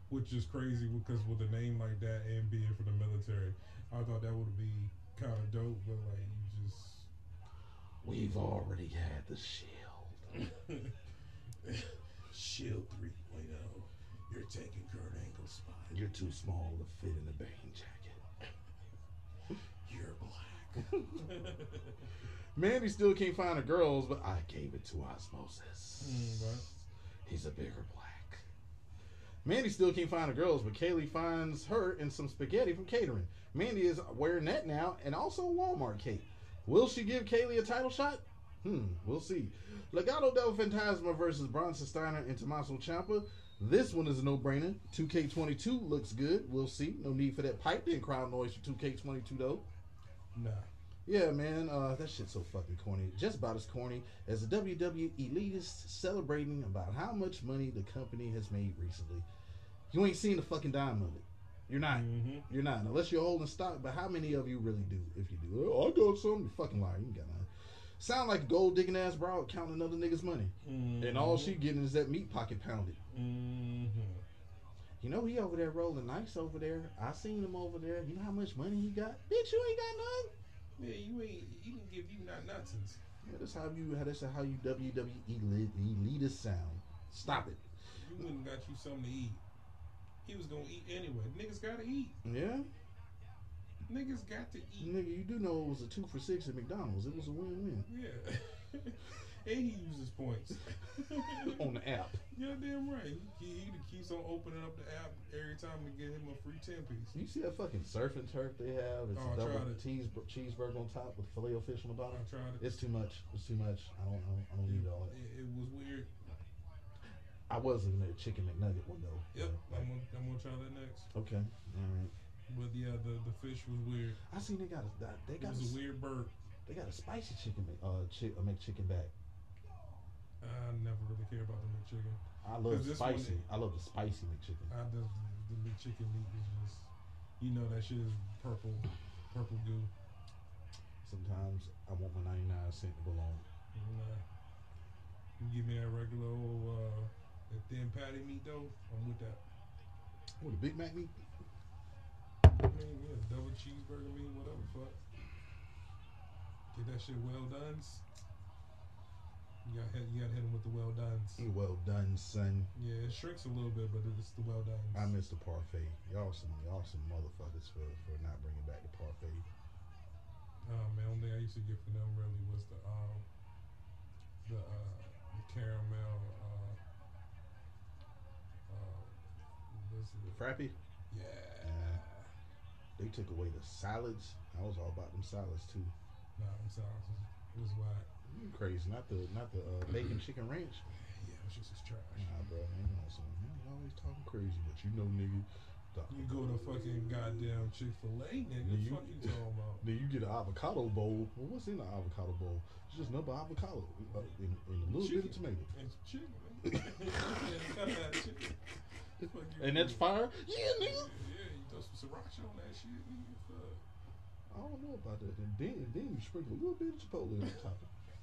which is crazy because with a name like that and being from the military, I thought that would be kind of dope. But like you just. We've already had the shield. Shield 3.0. You're taking Kurt Angle's spot. You're too small to fit in the Bane jacket. You're black. Mandy still can't find the girls, but I gave it to osmosis. Mm. He's a bigger black. Mandy still can't find the girls, but Kay Lee finds her in some spaghetti from catering. Mandy is wearing that now, and also a Walmart cape. Will she give Kay Lee a title shot? Hmm, we'll see. Legado del Fantasma versus Bronson Steiner and Tommaso Ciampa. This one is a no-brainer. 2K22 looks good. We'll see. No need for that piped in crowd noise for 2K22 though. Nah. Yeah, man, uh, that shit's so fucking corny. Just about as corny as the WWE elitists celebrating about how much money the company has made recently. You ain't seen the fucking dime of it. You're not. Mm-hmm. You're not. Unless you're holding stock, but how many of you really do? If you do, oh, I got some. You fucking liar. You ain't got none. Sound like a gold digging ass broad counting another nigga's money. Mm-hmm. And all she getting is that meat pocket pounded. Mm-hmm. You know he over there rolling nice over there. I seen him over there. You know how much money he got? Bitch, you ain't got none. Yeah, you ain't. He didn't give you not nonsense. Yeah, that's how you. That's how you WWE elitist sound. Stop it. You wouldn't got you something to eat. He was gonna eat anyway. Niggas gotta eat. Yeah, Niggas got to eat. nigga, you do know it was a two for six at McDonald's. It was a win-win Yeah. and he uses points. on the app. Yeah, damn right. He, he keeps on opening up the app every time to get him a free ten piece. You see that fucking surf and turf they have? It's Oh, a double cheese, cheeseburger on top with filet of fish on the bottom. I tried it. It's too much. It's too much. I don't. I don't, I don't need all that. It, it was weird. I was in the chicken McNugget one though. Yep, Yeah, I'm gonna, I'm gonna try that next. Okay. All right. But yeah, the, the fish was weird. I seen they got a, they It got was a a, weird bird. they got a spicy chicken uh chick uh, McChicken back. I never really care about the McChicken. I love this one- spicy. I love the spicy McChicken. I just the McChicken meat is just, you know, that shit is purple, purple goo. Sometimes I want my 99 cent to belong. Nah. You give me that regular old uh, that thin patty meat though, I'm with that. What, a Big Mac meat? I mean, yeah, double cheeseburger meat, whatever, fuck. Get that shit well done. You gotta, hit, you got to hit 'em with the well done. Well done, son. Yeah, it shrinks a little bit, but it's the well done. I miss the parfait. Y'all some y'all some motherfuckers for, for not bringing back the parfait. Oh man, only thing I used to get from them really was the um the uh the caramel uh uh what's it? Frappy? Yeah. They took away the salads. I was all about them salads too. Nah, I'm sorry. It was whack. You crazy? Not the not the uh, bacon chicken ranch. Yeah, shit is trash. Nah, bro, man, you know what I'm saying? Man, you always talking crazy, but you know, nigga. You go to fucking goddamn Chick Fil A, nigga. You- fuck you talking about? Then you get an avocado bowl. Well, what's in the avocado bowl? It's just number avocado uh, and, and a little bit of tomato. It's chicken. man. chicken. And that's fire? Yeah, nigga. Yeah, some sriracha on that shit, nigga. Fuck. I don't know about that. And then, then you sprinkle a little bit of chipotle on top.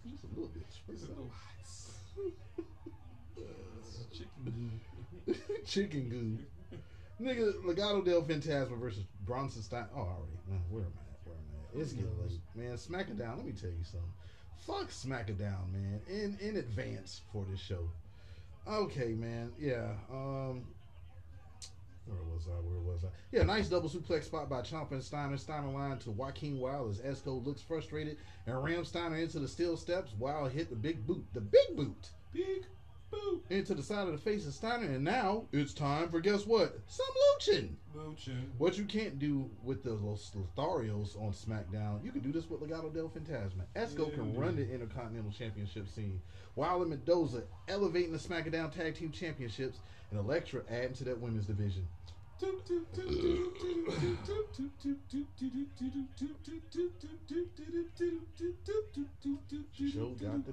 Just a little bit. It's a Sprinkle little it hot. Chicken goo. Chicken goo. Nigga, Legado del Fantasma versus Bronson Stein. Oh, already. Man, where am I at? Where am I at? It's getting late. Man, Smack It Down. Let me tell you something. Fuck Smack It Down, man. In in advance for this show. Okay, man. Yeah. Um. Where was I? Where was I? Yeah, nice double suplex spot by and Steiner. Steiner line to Joaquin Wilde as Esco looks frustrated and rams Steiner into the steel steps. Wilde hit the big boot. The big boot Big boot. into the side of the face of Steiner, and now it's time for guess what? Some luching. Luchin. What you can't do with the Los Lotharios on SmackDown, you can do this with Legado del Fantasma. Esco can Yeah. run the Intercontinental Championship scene, while in Mendoza elevating the SmackDown Tag Team Championships, and Elektra adding to that women's division. Show got.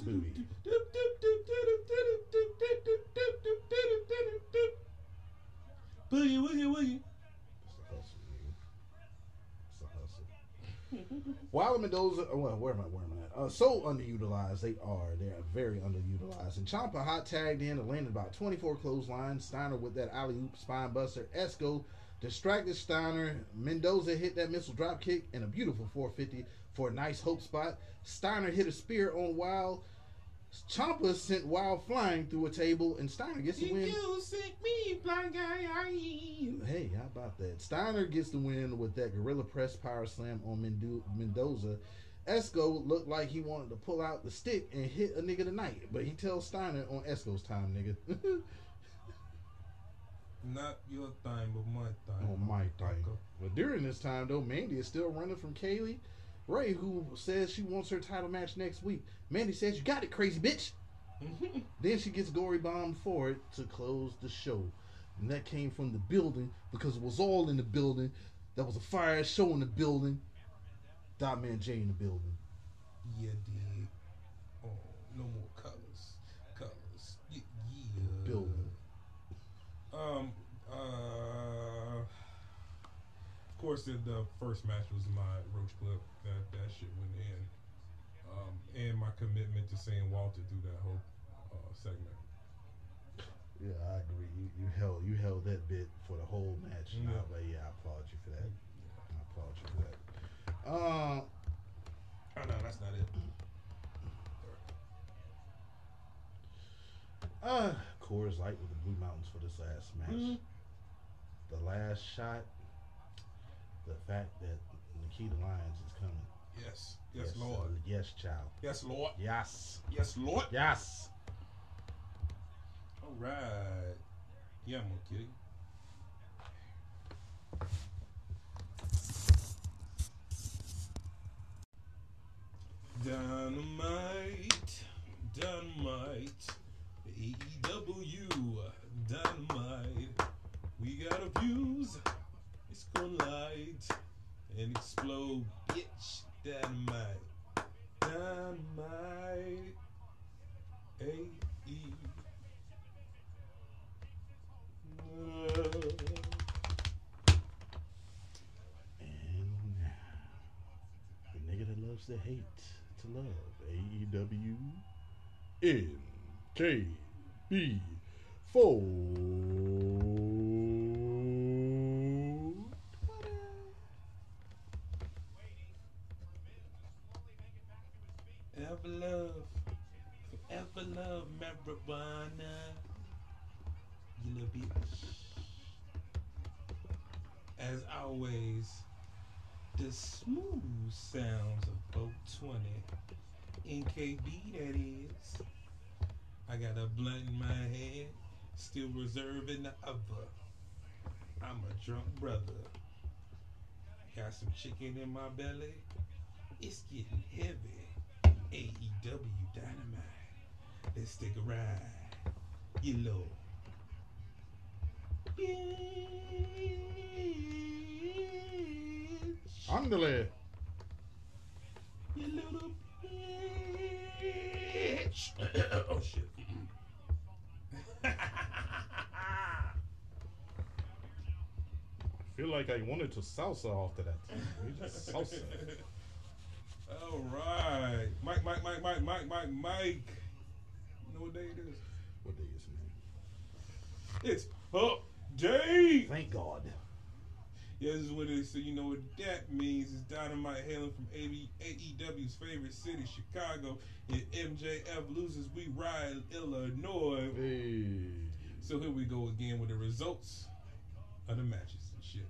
Boogie, woogie, woogie. It's a hustle, nigga. It's a hustle. While Mendoza, well, where am I? Where am I? Uh, so underutilized, they are. They are very underutilized. And Ciampa hot tagged in and landed about 24 clotheslines. Steiner with that alley oop spine buster. Esco distracted Steiner. Mendoza hit that missile drop kick and a beautiful 450 for a nice hope spot. Steiner hit a spear on Wilde. Ciampa sent Wilde flying through a table, and Steiner gets the win. sent me, blind guy. Hey, how about that? Steiner gets the win with that gorilla press power slam on Mendu- Mendoza. Esco looked like he wanted to pull out the stick and hit a nigga tonight, but he tells Steiner on Esco's time, nigga. Not your time, but my time. on my time. But during this time, though, Mandy is still running from Kay Lee Ray, who says she wants her title match next week. Mandy says, "You got it, crazy bitch." Then she gets Gory bombed for it to close the show. And that came from the building because it was all in the building. There was a fire show in the building. Dot Man J in the building. Yeah, dig. Oh, no more colors. Colors. Yeah. Building. Um. Uh. Of course, the, the first match was my roach clip. That that shit went in. Um, and my commitment to seeing Walter through that whole uh, segment. Yeah, I agree. You, you held you held that bit for the whole match. Yeah. Nah, but yeah, I applaud you for that. I applaud you for that. Uh, Oh no, that's not it. uh, Coors Light with the Blue Mountains for this last match. Mhm. The last shot, the fact that Nikita Lyons is coming. Yes. Yes, Lord. uh, yes, child. Yes, Lord. Yes. Yes, Lord. Yes. All right. Yeah, I'm okay. Dynamite, dynamite, AEW, dynamite. We got a fuse, it's gonna light and explode, bitch. Dynamite, dynamite, AE. And the nigga that loves to hate to love AEW NKB Fold. Love, forever love marijuana. You little bitch. As always, the smooth sounds of Boat 20. NKB, that is. I got a blunt in my hand, still reserving the other. I'm a drunk brother. Got some chicken in my belly. It's getting heavy. AEW Dynamite. Let's take a ride. You little. Bitch. Andale. You little bitch. oh shit. I feel like I wanted to salsa after that. We just salsa. All right, Mike, Mike, Mike, Mike, Mike, Mike, Mike. You know what day it is? What day is it? Man? It's Hump Day. Thank God. Yeah, this is what it is. So you know what that means. It's Dynamite hailing from AB, AEW's favorite city, Chicago. And MJF loses, we ride Illinois. Hey. So here we go again with the results of the matches and shit.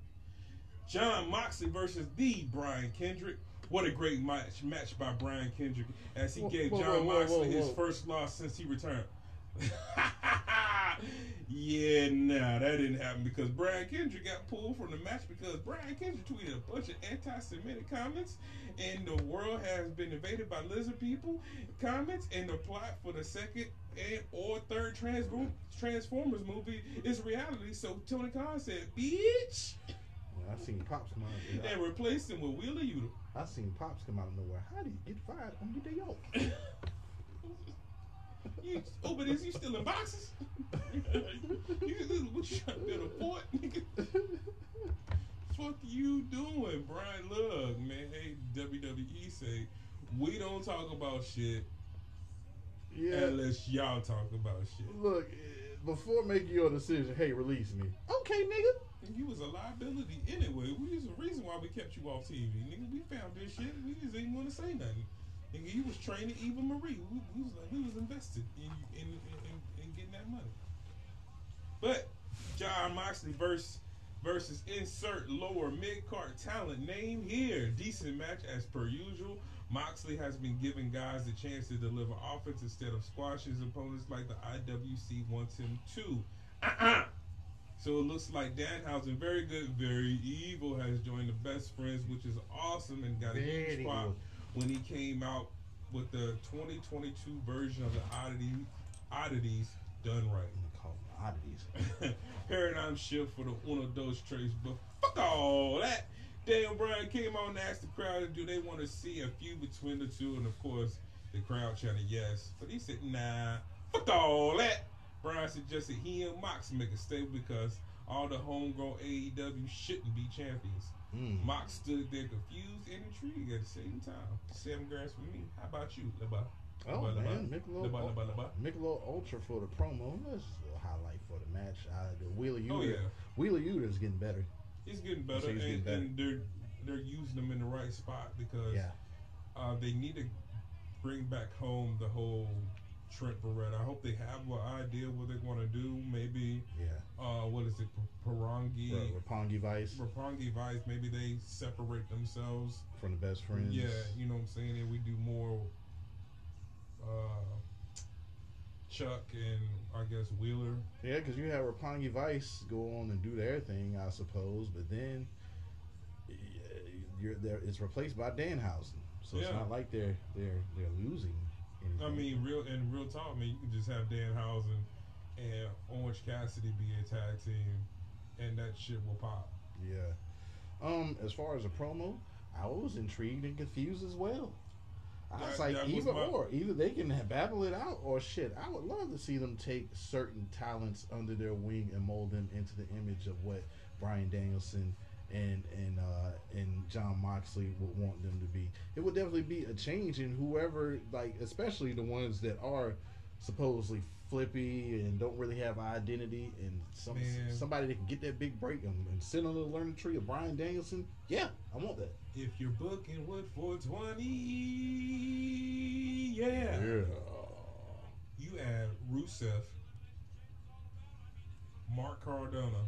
Jon Moxley versus the Brian Kendrick. What a great match match by Brian Kendrick as he Whoa, gave whoa, Jon whoa, Moxley his first loss since he returned. yeah, nah, that didn't happen because Brian Kendrick got pulled from the match because Brian Kendrick tweeted a bunch of anti-Semitic comments, and the world has been invaded by lizard people comments, and the plot for the second and or third Transform- Transformers movie is reality. So Tony Khan said, "Bitch," I seen pops come out. and replaced him with Wheeler Yuta. I seen pops come out of nowhere. How do you get fired on your day off? You, oh, but is you still in boxes? you, this is what you trying to build a fort, nigga? Fuck you doing, Brian Lug, man? Hey, WWE say we don't talk about shit Yeah. unless y'all talk about shit. Look, eh, before making your decision, hey, release me. Okay, nigga. And you was a liability anyway. We was the reason why we kept you off TV, nigga. We found this shit. We just didn't want to say nothing. Nigga, you was training Eva Marie. We, we was like, we was invested in in, in, in, in getting that money. But Jon Moxley versus versus insert lower mid card talent name here. Decent match as per usual. Moxley has been giving guys the chance to deliver offense instead of squashing his opponents like the IWC wants him to. Uh-uh. So it looks like Danhausen, very good, very evil, has joined the best friends, which is awesome, and got a huge Very spot evil. when he came out with the 2022 version of the oddity oddities done right. I'm gonna call them oddities. Paradigm shift for the Uno Dos Tres, but fuck all that. Daniel Bryan came on and asked the crowd, do they want to see a feud between the two? And of course, the crowd chanted yes. But he said, nah, fuck all that. Bryan suggested he and Mox make a statement because all the homegrown AEW shouldn't be champions. Mm. Mox stood there confused and intrigued at the same time. Seven grass for me. How about you, Leba? Oh Leba, man? Michelob, Leba, Leba. Michelob Ultra for the promo. That's a highlight for the match. Uh, the Wheeler Yuta, Oh, yeah. Wheeler Yuta is getting better. He's getting better, he's and, getting better. and they're they're using him in the right spot because Yeah, uh, they need to bring back home the whole Trent Beretta. I hope they have an idea what they're going to do. Maybe yeah. uh, what is it, Parangi, Roppongi Vice Roppongi Vice? Maybe they separate themselves. from the best friends. Yeah, you know what I'm saying. And we do more. Uh, Chuck and I guess Wheeler. Yeah, because you have Roppongi Vice go on and do their thing, I suppose, but then you're there. It's replaced by Danhausen, so it's not like they're they're they're losing. I mean, real and real talk, man. You can just have Danhausen and Orange Cassidy be a tag team, and that shit will pop. yeah. Um, as far as a promo, I was intrigued and confused as well. I was like, was either my- or, either they can babble it out, or shit. I would love to see them take certain talents under their wing and mold them into the image of what Bryan Danielson and and uh, and Jon Moxley would want them to be. It would definitely be a change in whoever, like especially the ones that are supposedly flippy and don't really have identity, and some Man. somebody that can get that big break and, and sit on the learning tree of Bryan Danielson. Yeah, I want that. If you're booking Wood 420, yeah, you add Rusev, Mark Cardona.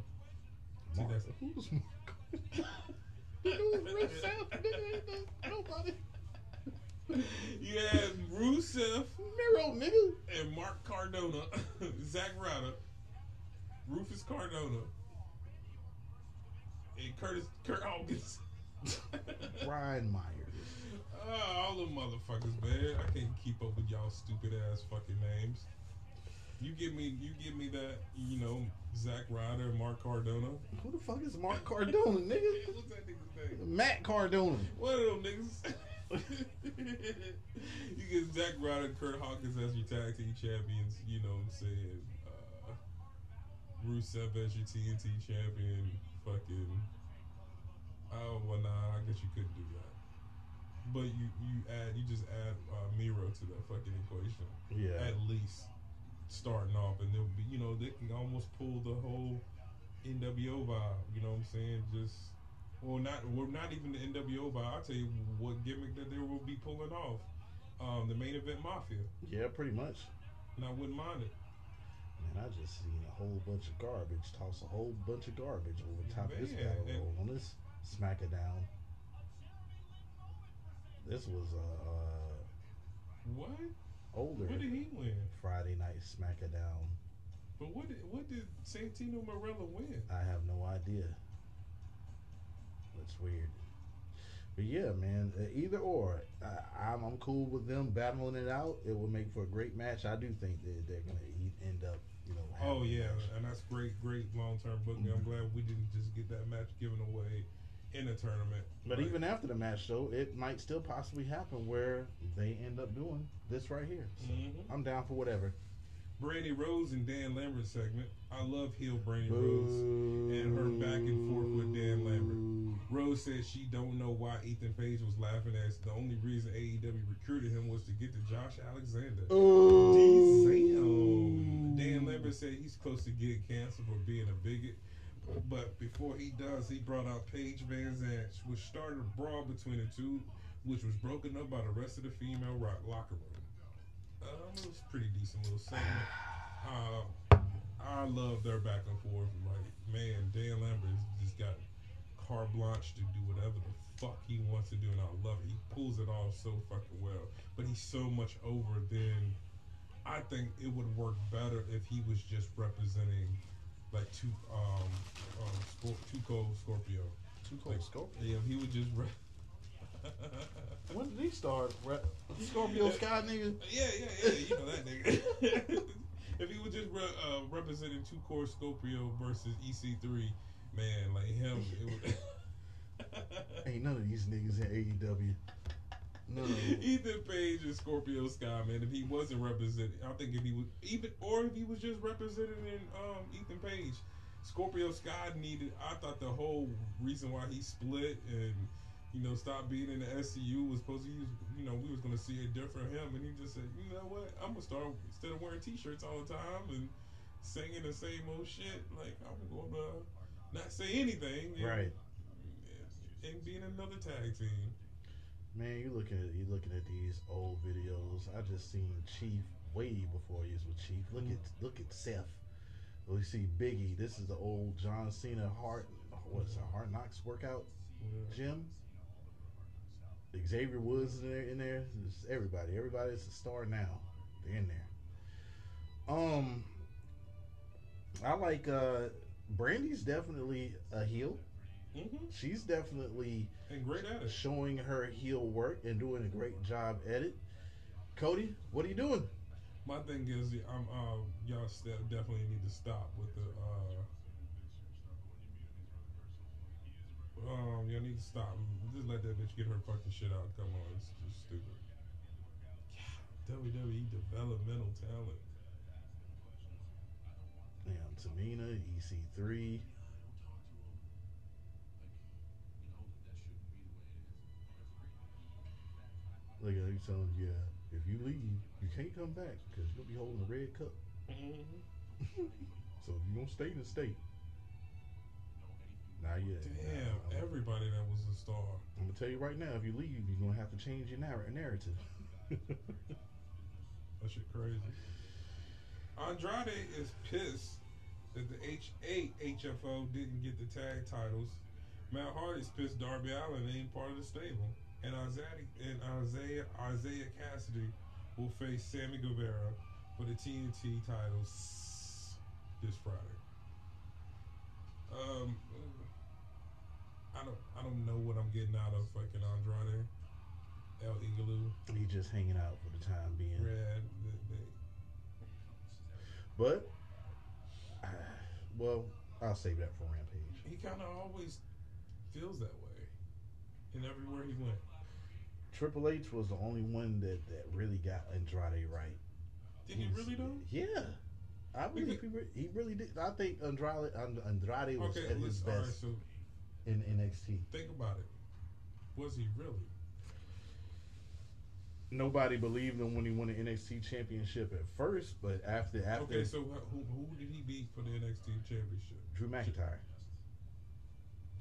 Mark, who's Mark? Who's Rusev? Nigga, Nobody. You add Rusev Miro, nigga. and Mark Cardona, Zack Ryder, Rufus Cardona, and Curtis Kurt Hawkins. Brian Myers. Ah, all the motherfuckers, man. I can't keep up with y'all stupid ass fucking names. You give me, you give me that, you know, Zack Ryder, Mark Cardona. Who the fuck is Mark Cardona, nigga? What's that nigga's name? Matt Cardona. One of them niggas. you get Zack Ryder, Kurt Hawkins as your tag team champions. You know what I'm saying? Uh, Rusev as your TNT champion. Fucking. Oh well, nah. I guess you couldn't do that. But you you add you just add uh, Miro to that fucking equation. Yeah. At least starting off, and they'll be you know they can almost pull the whole NWO vibe. You know what I'm saying? Just well, not well, not even the NWO vibe. I'll tell you what gimmick that they will be pulling off. Um, the main event Mafia, Yeah, pretty much. and I wouldn't mind it. Man, I just seen a whole bunch of garbage, toss a whole bunch of garbage over the top of this battle roll on this SmackDown. This was a uh, What? Older What did he win? Friday night SmackDown. But what did what did Santino Marella win? I have no idea. That's weird. But yeah, man, uh, either or, I, I'm, I'm cool with them battling it out. It will make for a great match. I do think that they're gonna end up, you know. Oh yeah, and that's great, great long term booking. I'm glad we didn't just get that match given away in a tournament. But Like, even after the match, though, it might still possibly happen where they end up doing this right here. So Mhm. I'm down for whatever. Brandy Rose and Dan Lambert segment. I love heel Brandy Rose and her back and forth with Dan Lambert. Rose says she don't know why Ethan Page was laughing as the only reason AEW recruited him was to get to Josh Alexander. Damn. Dan Lambert said he's close to getting cancer for being a bigot. But before he does, he brought out Paige Van Zant, which started a brawl between the two, which was broken up by the rest of the female rock locker room. Um, it was pretty decent little segment. Uh, I love their back and forth. Like, man, Dan Lambert just got carte blanche to do whatever the fuck he wants to do, and I love it. He pulls it off so fucking well. But he's so much over than I think it would work better if he was just representing like two um, um Scor- two cold Scorpio. Two cold Scorpio. Yeah, if he would just re- When did he start? Re- Scorpio Sky nigga. Yeah, yeah, yeah. You know that nigga. if he was just re- uh, representing two core Scorpio versus EC3, man, like him, it would. Ain't none of these niggas in AEW. Them. Ethan Page and Scorpio Sky, man. If he wasn't represented, I think if he was even, or if he was just represented in um, Ethan Page, Scorpio Sky needed. I thought the whole reason why he split and you know stopped being in the SCU was supposed to use. You know, we was gonna see a different him, and he just said, you know what, I'm gonna start instead of wearing T-shirts all the time and singing the same old shit. Like I'm gonna not say anything, and- Right. And being another tag team. Man, you looking at you looking at these old videos. I just seen Chief way before he was with Chief. Look at look at Seth. We see Biggie. This is the old John Cena Heart. What's a Hard Knocks workout gym? Xavier Woods in there. In there, It's everybody. is a star now. They're in there. Um, I like uh Brandy's definitely a heel. hmm She's definitely And great at it. showing her heel work and doing a great job at it. Cody, what are you doing? My thing is, I'm uh, y'all definitely need to stop with the. Uh, um, y'all need to stop. Just let that bitch get her fucking shit out. Come on, it's just stupid. WWE developmental talent. Damn, Tamina, EC3. Look at you telling you, yeah, if you leave, you can't come back because you'll be holding a red cup. Mm-hmm. so if you gonna stay, then stay. Not yet. Damn, Nah, I'm, everybody that was a star. I'm gonna tell you right now, if you leave, you're gonna have to change your narr- narrative. That shit crazy. Andrade is pissed that the H8 HFO didn't get the tag titles. Matt Hardy's pissed Darby Allin ain't part of the stable. And Isaiah and Isaiah Isiah Kassidy will face Sammy Guevara for the TNT titles this Friday. Um, I don't I don't know what I'm getting out of fucking Andrade. El Idolo, he just hanging out for the time being. Red. They, they, But, uh, well, I'll save that for Rampage. He kind of always feels that way, and everywhere he went. Triple H was the only one that, that really got Andrade right. Did he really though? Yeah. I believe he, re- he really did. I think Andrade, Andrade was Okay, at his. All right, best so in NXT. think about it. Was he really? Nobody believed him when he won the NXT championship at first, but after after Okay, so who, who did he beat for the NXT championship? Drew McIntyre,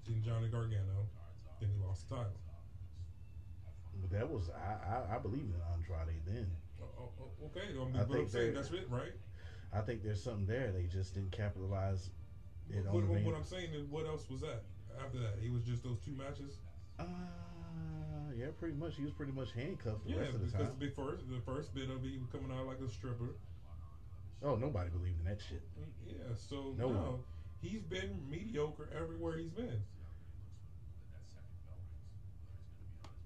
Then Johnny Gargano. Then he lost the title. But that was I I, I believed in Andrade then. Oh, okay, I mean, I think I'm saying that's it, right? I think there's something there. They just didn't capitalize it What, on what, what I'm saying is, what else was that after that? He was just those two matches. Uh, yeah, pretty much. He was pretty much handcuffed the Yeah, rest of the because time. the big first, the first bit of it, he was coming out like a stripper. Oh, nobody believed in that shit. Yeah, so No no, he's been mediocre everywhere he's been.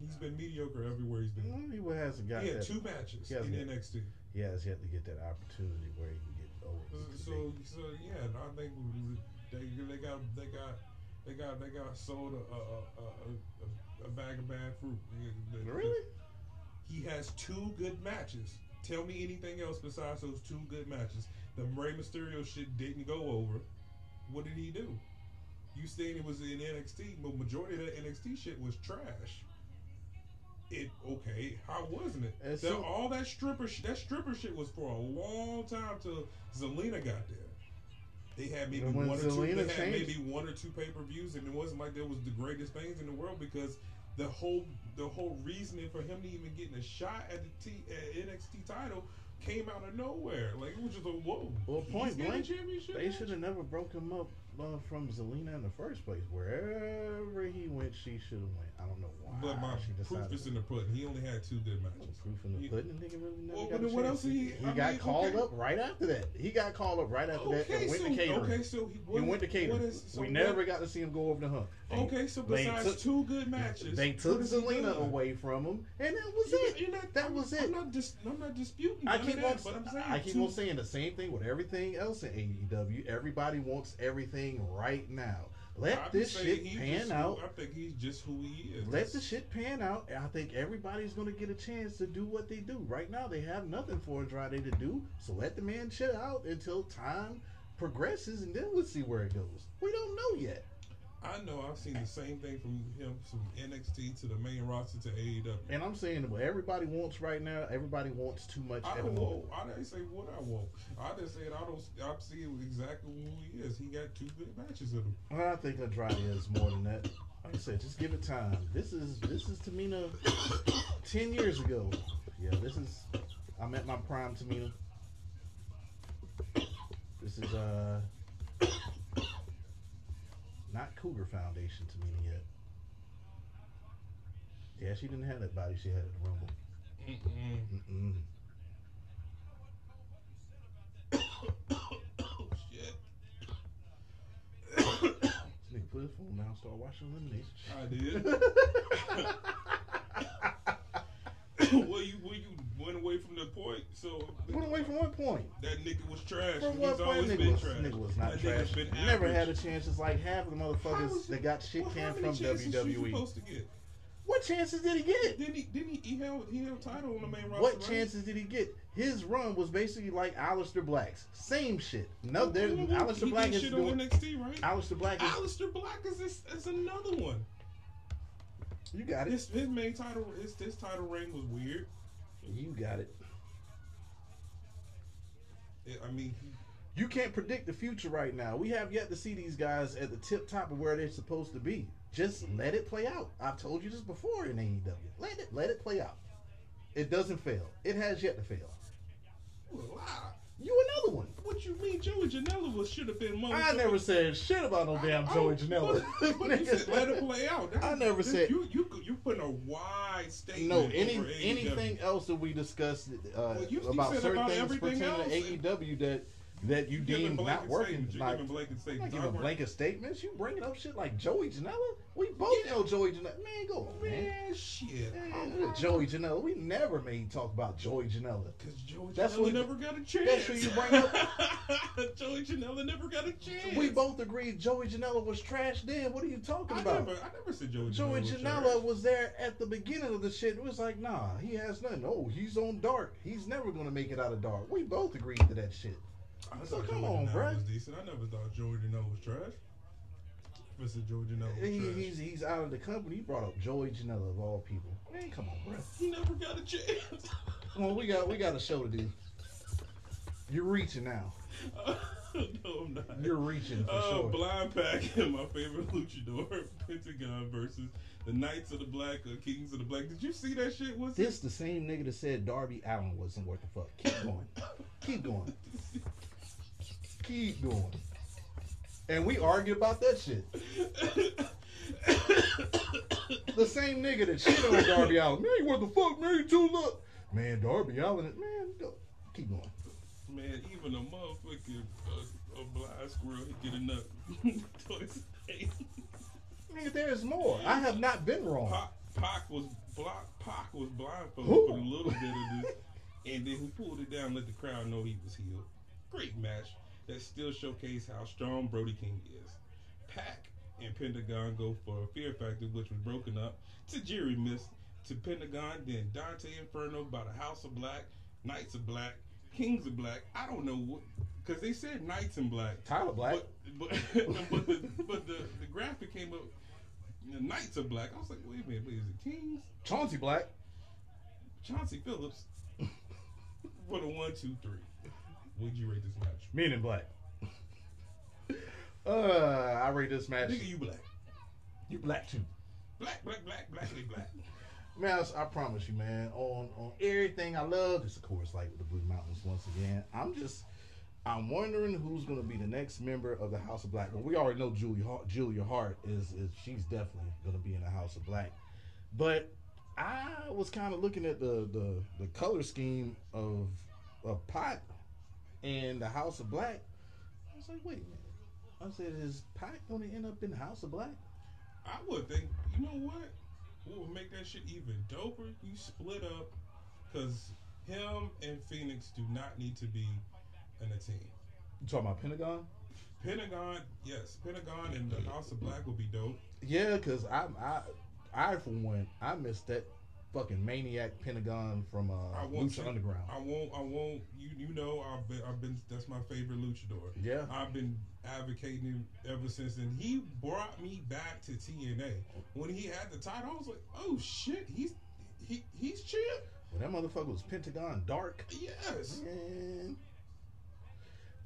He's been mediocre everywhere he's been. He hasn't got He had that. two matches he in got- NXT. He has yet to get that opportunity where he can get over. Uh, to So, so yeah, I think they they got they got they got they got sold a a, a, a, a bag of bad fruit. really? He has two good matches. Tell me anything else besides those two good matches. The Rey Mysterio shit didn't go over. What did he do? You saying it was in NXT, but majority of that NXT shit was trash. It okay? How wasn't it? And so- all that stripper sh- that stripper shit was for a long time till Zelina got there. They had maybe one or two. Zelina They had changed- maybe one or two pay per views, and it wasn't like there was the greatest things in the world because the whole the whole reasoning for him to even getting a shot at the T, at NXT title came out of nowhere. Like it was just a whoa. Well, point blank, They should have never broke him up uh, from Zelina in the first place. Wherever he went, she should have went. I don't know why. But my she proof is in the pudding. He only had two good matches. proof in the He- pudding. Nigga really never Well, got but what else he- He I got mean, called okay. up right after that. He got called up right after that Okay, and went so to catering. okay, so he, he went to catering. what is- so we what- never got to see him go over the hump. They- Okay, so besides took- two good matches, They took what Zelina away from him, and that was You- it. you're not- that I'm- was I'm it. not, dis, I'm not disputing. I keep on, that, but I'm saying I keep on saying the same thing with everything else in AEW. Everybody wants everything right now. Let this shit pan out. Who, I think he's just who he is. Let the shit pan out. and I think everybody's going to get a chance to do what they do. Right now, they have nothing for Andrade to do. So let the man chill out until time progresses, and then we'll see where it goes. We don't know yet. I know I've seen the same thing from him from NXT to the main roster to AEW. And I'm saying what everybody wants right now. Everybody wants too much I don't want. I didn't say what I want. I just said I don't. I see exactly who he is. He got two good matches in him. Well, I think Andrade is more than that. Like I said, just give it time. This is this is Tamina ten years ago. Yeah, this is I'm at my prime Tamina. This is uh not Cougar Foundation to me yet. Yeah, she didn't have that body she had at the Rumble. Mm-mm. Mm-mm. oh shit! This nigga put his phone down, start watching Elimination. I did. well, you well, you went away from the point. So Went away from what point? that nigga was trash. From He's what point nigga was, trash. nigga was not That trash. Never average. had a chance. It's like half of the motherfuckers that got shit well, canned from WWE. supposed to get? What chances did he get? Didn't he? Didn't he? He held. He held title on the main roster. What chances did he get? His run was basically like Aleister Black's. Same shit. No, Whoa, there's whoa. Aleister he Black did is shit doing. on NXT, right? Aleister Black is. Aleister Black is this, is another one. You got it. His his main title his his title reign was weird. You got it. It- I mean, You can't predict the future right now. We have yet to see these guys at the tip top of where they're supposed to be. Just let it play out. I've told you this before in AEW. Let it let it play out. It doesn't fail. It has yet to fail. you a lie. You another one. What you mean, Joey Janela was should have been motherfucking. I never said shit about no damn Joey Janela. But, but you said let it play out. That- I never this- said- you you you putting a wide statement. No, any over AEW. anything else that we discussed uh, Well, you- you about said certain about things pertaining to. AEW that that you Giving deem not working. You're Like, giving blanket I'm not statements. giving blanket statements. You bringing up shit like Joey Janela? We both Yeah. know Joey Janela. Man, go on, man. Man, shit. Man, Joey Janela. We never made talk about Joey Janela. Because Joey That's Janela never got a chance. that's who you bring up. Joey Janela never got a chance. We both agreed Joey Janela was trash then. What are you talking I about? never, I never said Joey, Janela Joey Janela. Was was there at the beginning of the shit. It was like, nah, he has nothing. Oh, he's on dark. He's never gonna make it out of dark. We both agreed to that shit. I So come Joey on, bro. was decent. I never thought Jordan Janela was trash. Mr. Joey Janela was He, trash. he's he's out of the company. He brought up Joey Janela of all people. Man, come on, bro. He never got a chance. Come on, we got we got a show to do. You're reaching now. no, I'm not. You're reaching for Uh, sure. Blind Pack and my favorite luchador, Pentagon versus the Knights of the Black or Kings of the Black. Did you see that shit? Was This the same nigga that said Darby Allin wasn't worth the fuck. Keep going. Keep going. Keep going. And we argue about that shit. The same nigga that shit on Darby Allin. Man, what the fuck, man? You too look. Man, Darby Allin, man, go. Keep going. Man, even a motherfucking uh, a blind squirrel he get a nut twice. Nigga, there's more. I have not been wrong. Pac, Pac was block. Pac was blindfolded for a little bit of this, and then he pulled it down, let the crowd know he was healed. Great match that still showcase how strong Brody King is. Pac and Pentagon go for Fear Factor, which was broken up. Tajiri missed to Pentagon, then Dante Inferno by the House of Black, Knights of Black, Kings of Black. I don't know what, because they said Knights in Black. Tyler Black. But but, but, the, but the, the graphic came up. The Knights of Black. I was like, wait a minute, wait, is it Kings? Chauncey Black. Chauncey Phillips. for the one, two, three. Would you rate this match? Men in Black. uh, I rate this match. Nigga, you black. You black too. Black, black, black, blackly black. Man, I, I promise you, man. On on everything I love, it's of course like the Blue Mountains once again. I'm just, I'm wondering who's gonna be the next member of the House of Black. Well, we already know Julia Hart, Julia Hart is, is she's definitely gonna be in the House of Black. But I was kind of looking at the, the the color scheme of of Pot and the House of Black. I was like, wait a minute. I said, is Pot gonna end up in the House of Black? I would think, you know what? What would make that shit even doper? You split up, because him and Phoenix do not need to be in a team. You talking about Pentagon? Pentagon, yes, Pentagon and the House of Black would be dope. Yeah, cause I I I for one I missed that fucking maniac Pentagon from uh, won't Lucha say- Underground. I won't. I won't. You you know I've been. I've been. That's my favorite luchador. Yeah. I've been advocating him ever since, and he brought me back to TNA when he had the title. I was like, oh shit, he's he he's champ. When that motherfucker was Pentagon Dark, Yes, man.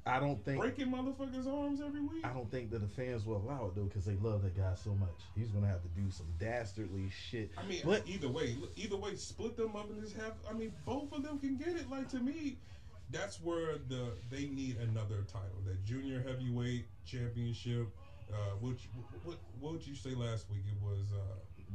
I don't think breaking motherfuckers' arms every week. I don't think that the fans will allow it though, because they love that guy so much. He's gonna have to do some dastardly shit. I mean, But- either way, either way, split them up and just have. I mean, both of them can get it. Like to me, that's where the they need another title, that junior heavyweight championship. Uh, which what what would you say last week? It was uh,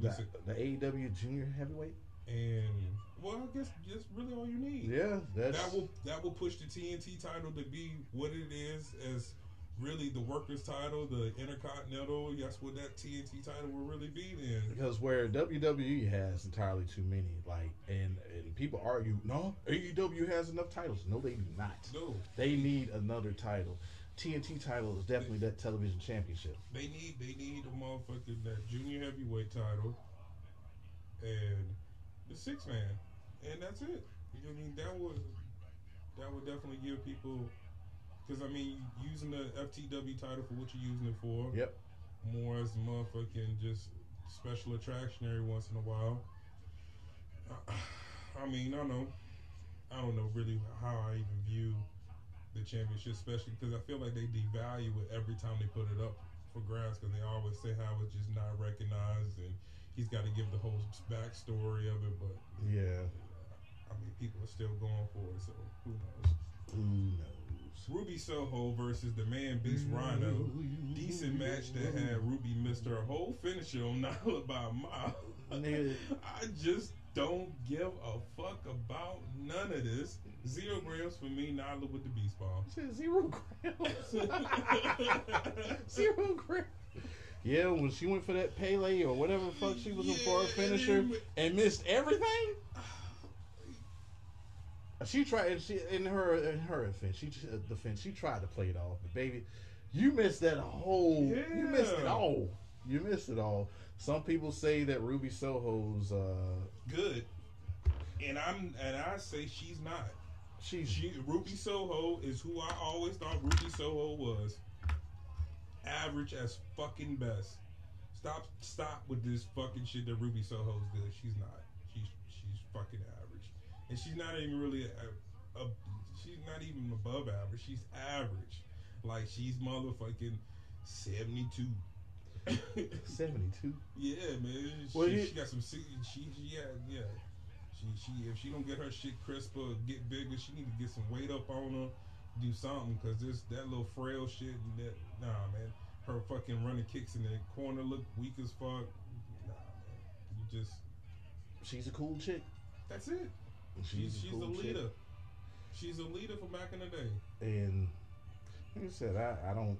The, was the AEW Junior Heavyweight. and well, I guess that's really all you need. Yeah, that's That will that will push the TNT title to be what it is as really the workers title, the Intercontinental. That's what that TNT title will really be then. because where WWE has entirely too many. Like, and and people argue, no, AEW has enough titles. No, they do not. No, They need another title. TNT title is definitely that television championship. they need they need a motherfucking that junior heavyweight title and the six man, and that's it. You know what I mean? That would that would definitely give people because I mean using the FTW title for what you're using it for. Yep. more as a motherfucking just special attraction every once in a while. I mean, I don't know, I don't know really how I even view the championship, especially because I feel like they devalue it every time they put it up for grabs because they always say how it's just not recognized and he's got to give the whole backstory of it. But Yeah. I mean, people are still going for it, so who knows? Who knows? Ruby Soho versus the Man Beast Rhino. Decent match that had Ruby missed her whole finisher on Nyla by a mile. I just don't give a fuck about none of this. Zero grams for me, Nyla with the beast bomb. Zero grams. zero grams. Yeah, when she went for that Pele or whatever the fuck she was in for a finisher and and missed everything. She tried, and she in her in her defense, she uh, defense, she tried to play it off, but baby, you missed that whole. You missed it all. You missed it all. Some people say that Ruby Soho's, uh, Good. And I'm and I say she's not. she's She Ruby Soho is who I always thought Ruby Soho was. Average as fucking best. Stop stop with this fucking shit that Ruby Soho's good. She's not. She's she's fucking average. And she's not even really a, a she's not even above average. She's average. Like she's motherfucking 72. seventy two. Yeah, man. She, Well, she got some. She, she yeah, yeah. She, she, if she don't get her shit crisper, get bigger, she need to get some weight up on her, do something, cause this that little frail shit and that nah, man. Her fucking running kicks in the corner look weak as fuck. Nah, man. You just She's a cool chick. that's it. She's she's, a leader. She's a leader from back in the day. and like I said, I, I don't,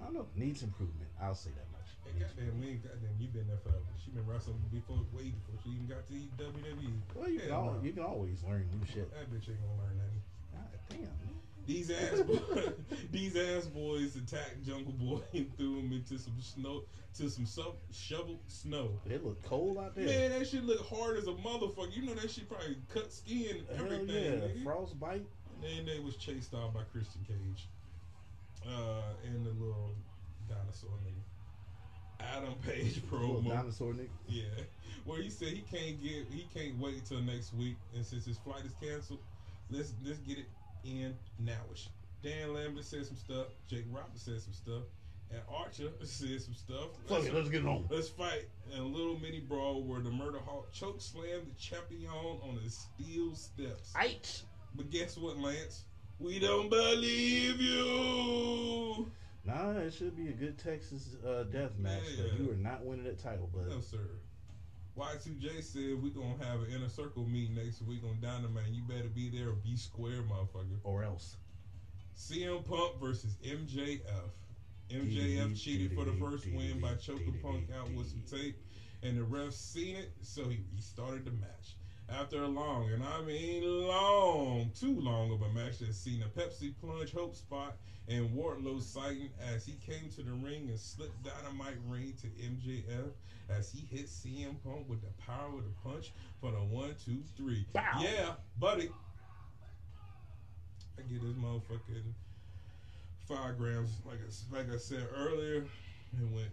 I don't know, needs improvement. I'll say that much. Hey, goddamn, we goddamn. You been there forever. She been wrestling before, way before she even got to WWE. Well, you can, Hell al- no. you can always learn new shit. That bitch ain't gonna learn nothing. God damn. Man. These ass boys, these ass boys attacked Jungle Boy and threw him into some snow, to some so- shoveled snow. It looked cold out there. Man, that shit look hard as a motherfucker. You know that shit probably cut skin, Hell everything. yeah, nigga. frostbite. And then they was chased off by Christian Cage, uh, and the little dinosaur nigga. Adam Page Little promo. dinosaur nigga. Yeah, where he said he can't get, he can't wait till next week, and since his flight is canceled, let's let's get it in nowish. Dan Lambert said some stuff. Jake Roberts said some stuff, and Archer said some stuff. Fuck it, let's get it on. Let's fight in a little mini brawl where the Murder Hawk choke slammed the champion on the steel steps. Aight. But guess what, Lance? We don't believe you. Nah, it should be a good Texas uh, death match, Yeah. but you are not winning that title, bud. No, sir. Y2J said we gonna have an inner circle meeting next week on Dynamite. You better be there or be square, motherfucker. Or else. CM Punk versus MJF. MJF cheated for the first win by choking Punk out with some tape, and the ref seen it, so he restarted the match. After a long, and I mean long, too long of a match that seen a Pepsi plunge hope spot and Wardlow sighting as he came to the ring and slipped dynamite ring to MJF as he hit CM Punk with the power of the punch for the one, two, three. Bow. Yeah, buddy. I get this motherfucking five grams. Like I, like I said earlier, it went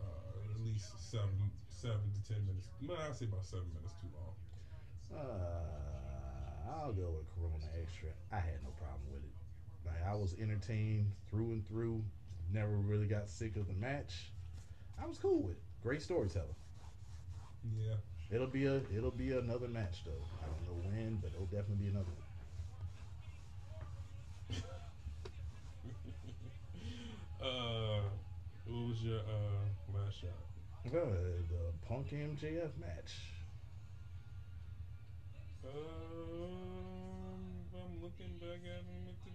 uh, at least seven, seven to ten minutes. No, I'll say about seven minutes too long. Uh, I'll go with Corona Extra. I had no problem with it. Like I was entertained through and through. Never really got sick of the match. I was cool with it. Great storyteller. Yeah. It'll be a it'll be another match though. I don't know when, but it'll definitely be another one. uh, what was your uh last shot? Uh, the Punk MJF match. Um, I'm looking back at him at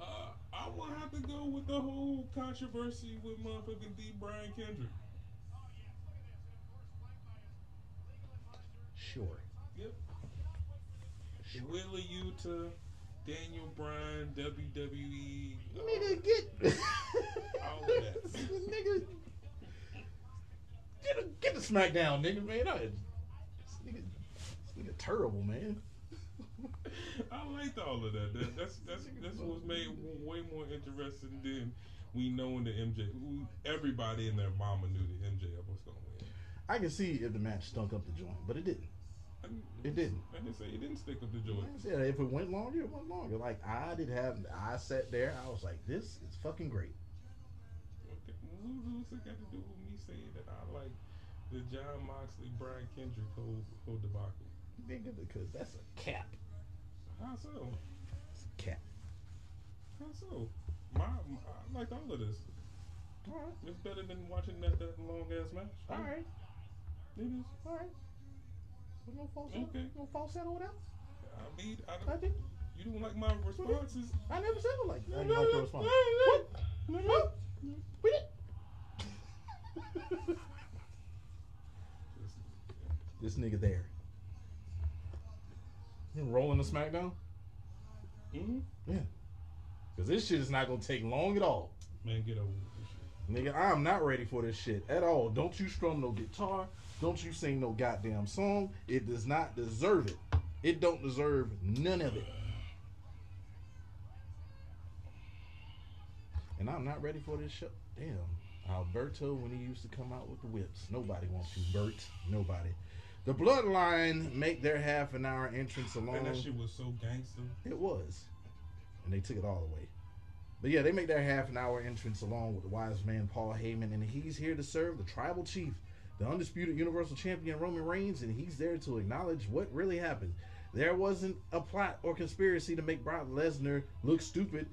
Uh, I will have to go with the whole controversy with motherfucking D. Brian Kendrick. Sure. Yep. Sure. Wheeler Yuta, Daniel Bryan, WWE. Nigga, get All of that. nigga, get a, get the SmackDown, nigga, man. I, this nigga, this nigga terrible, man. I liked all of that. that that's that's that's what's made way more interesting than we knowing the MJ. who- Everybody and their mama knew that MJ was gonna win. I can see if the match stunk up the joint, but it didn't. I It didn't. I didn't say it didn't stick up the joint. I said, if it went longer, it went longer. Like I did have, I sat there, I was like, this is fucking great. Okay. Who's it got to do with me saying that I like the Jon Moxley Brian Kendrick whole whole debacle? Nigga, because that's a cap. How so? It's a cap. How so? My, my I liked all of this. All right. It's better than watching that, that long ass match. All right. Niggas. All right. With no falsetto, Okay. no falsetto, whatever. I mean, I I don't, did. you don't like my responses. I never said it like that. I didn't like your response. What? What? We did. this nigga there. Rolling the SmackDown? hmm Yeah. Because this shit is not going to take long at all. Man, get over this shit. Nigga, I'm not ready for this shit at all. Don't you strum no guitar. Don't you sing no goddamn song. It does not deserve it. It don't deserve none of it. And I'm not ready for this show. Damn. Alberto when he used to come out with the whips. Nobody wants you, Bert. Nobody. The Bloodline make their half an hour entrance alone. And that shit was so gangster. It was. And they took it all away. But yeah, they make their half an hour entrance along with the wise man Paul Heyman, and he's here to serve the tribal chief, the undisputed universal champion Roman Reigns, and he's there to acknowledge what really happened. There wasn't a plot or conspiracy to make Brock Lesnar look stupid,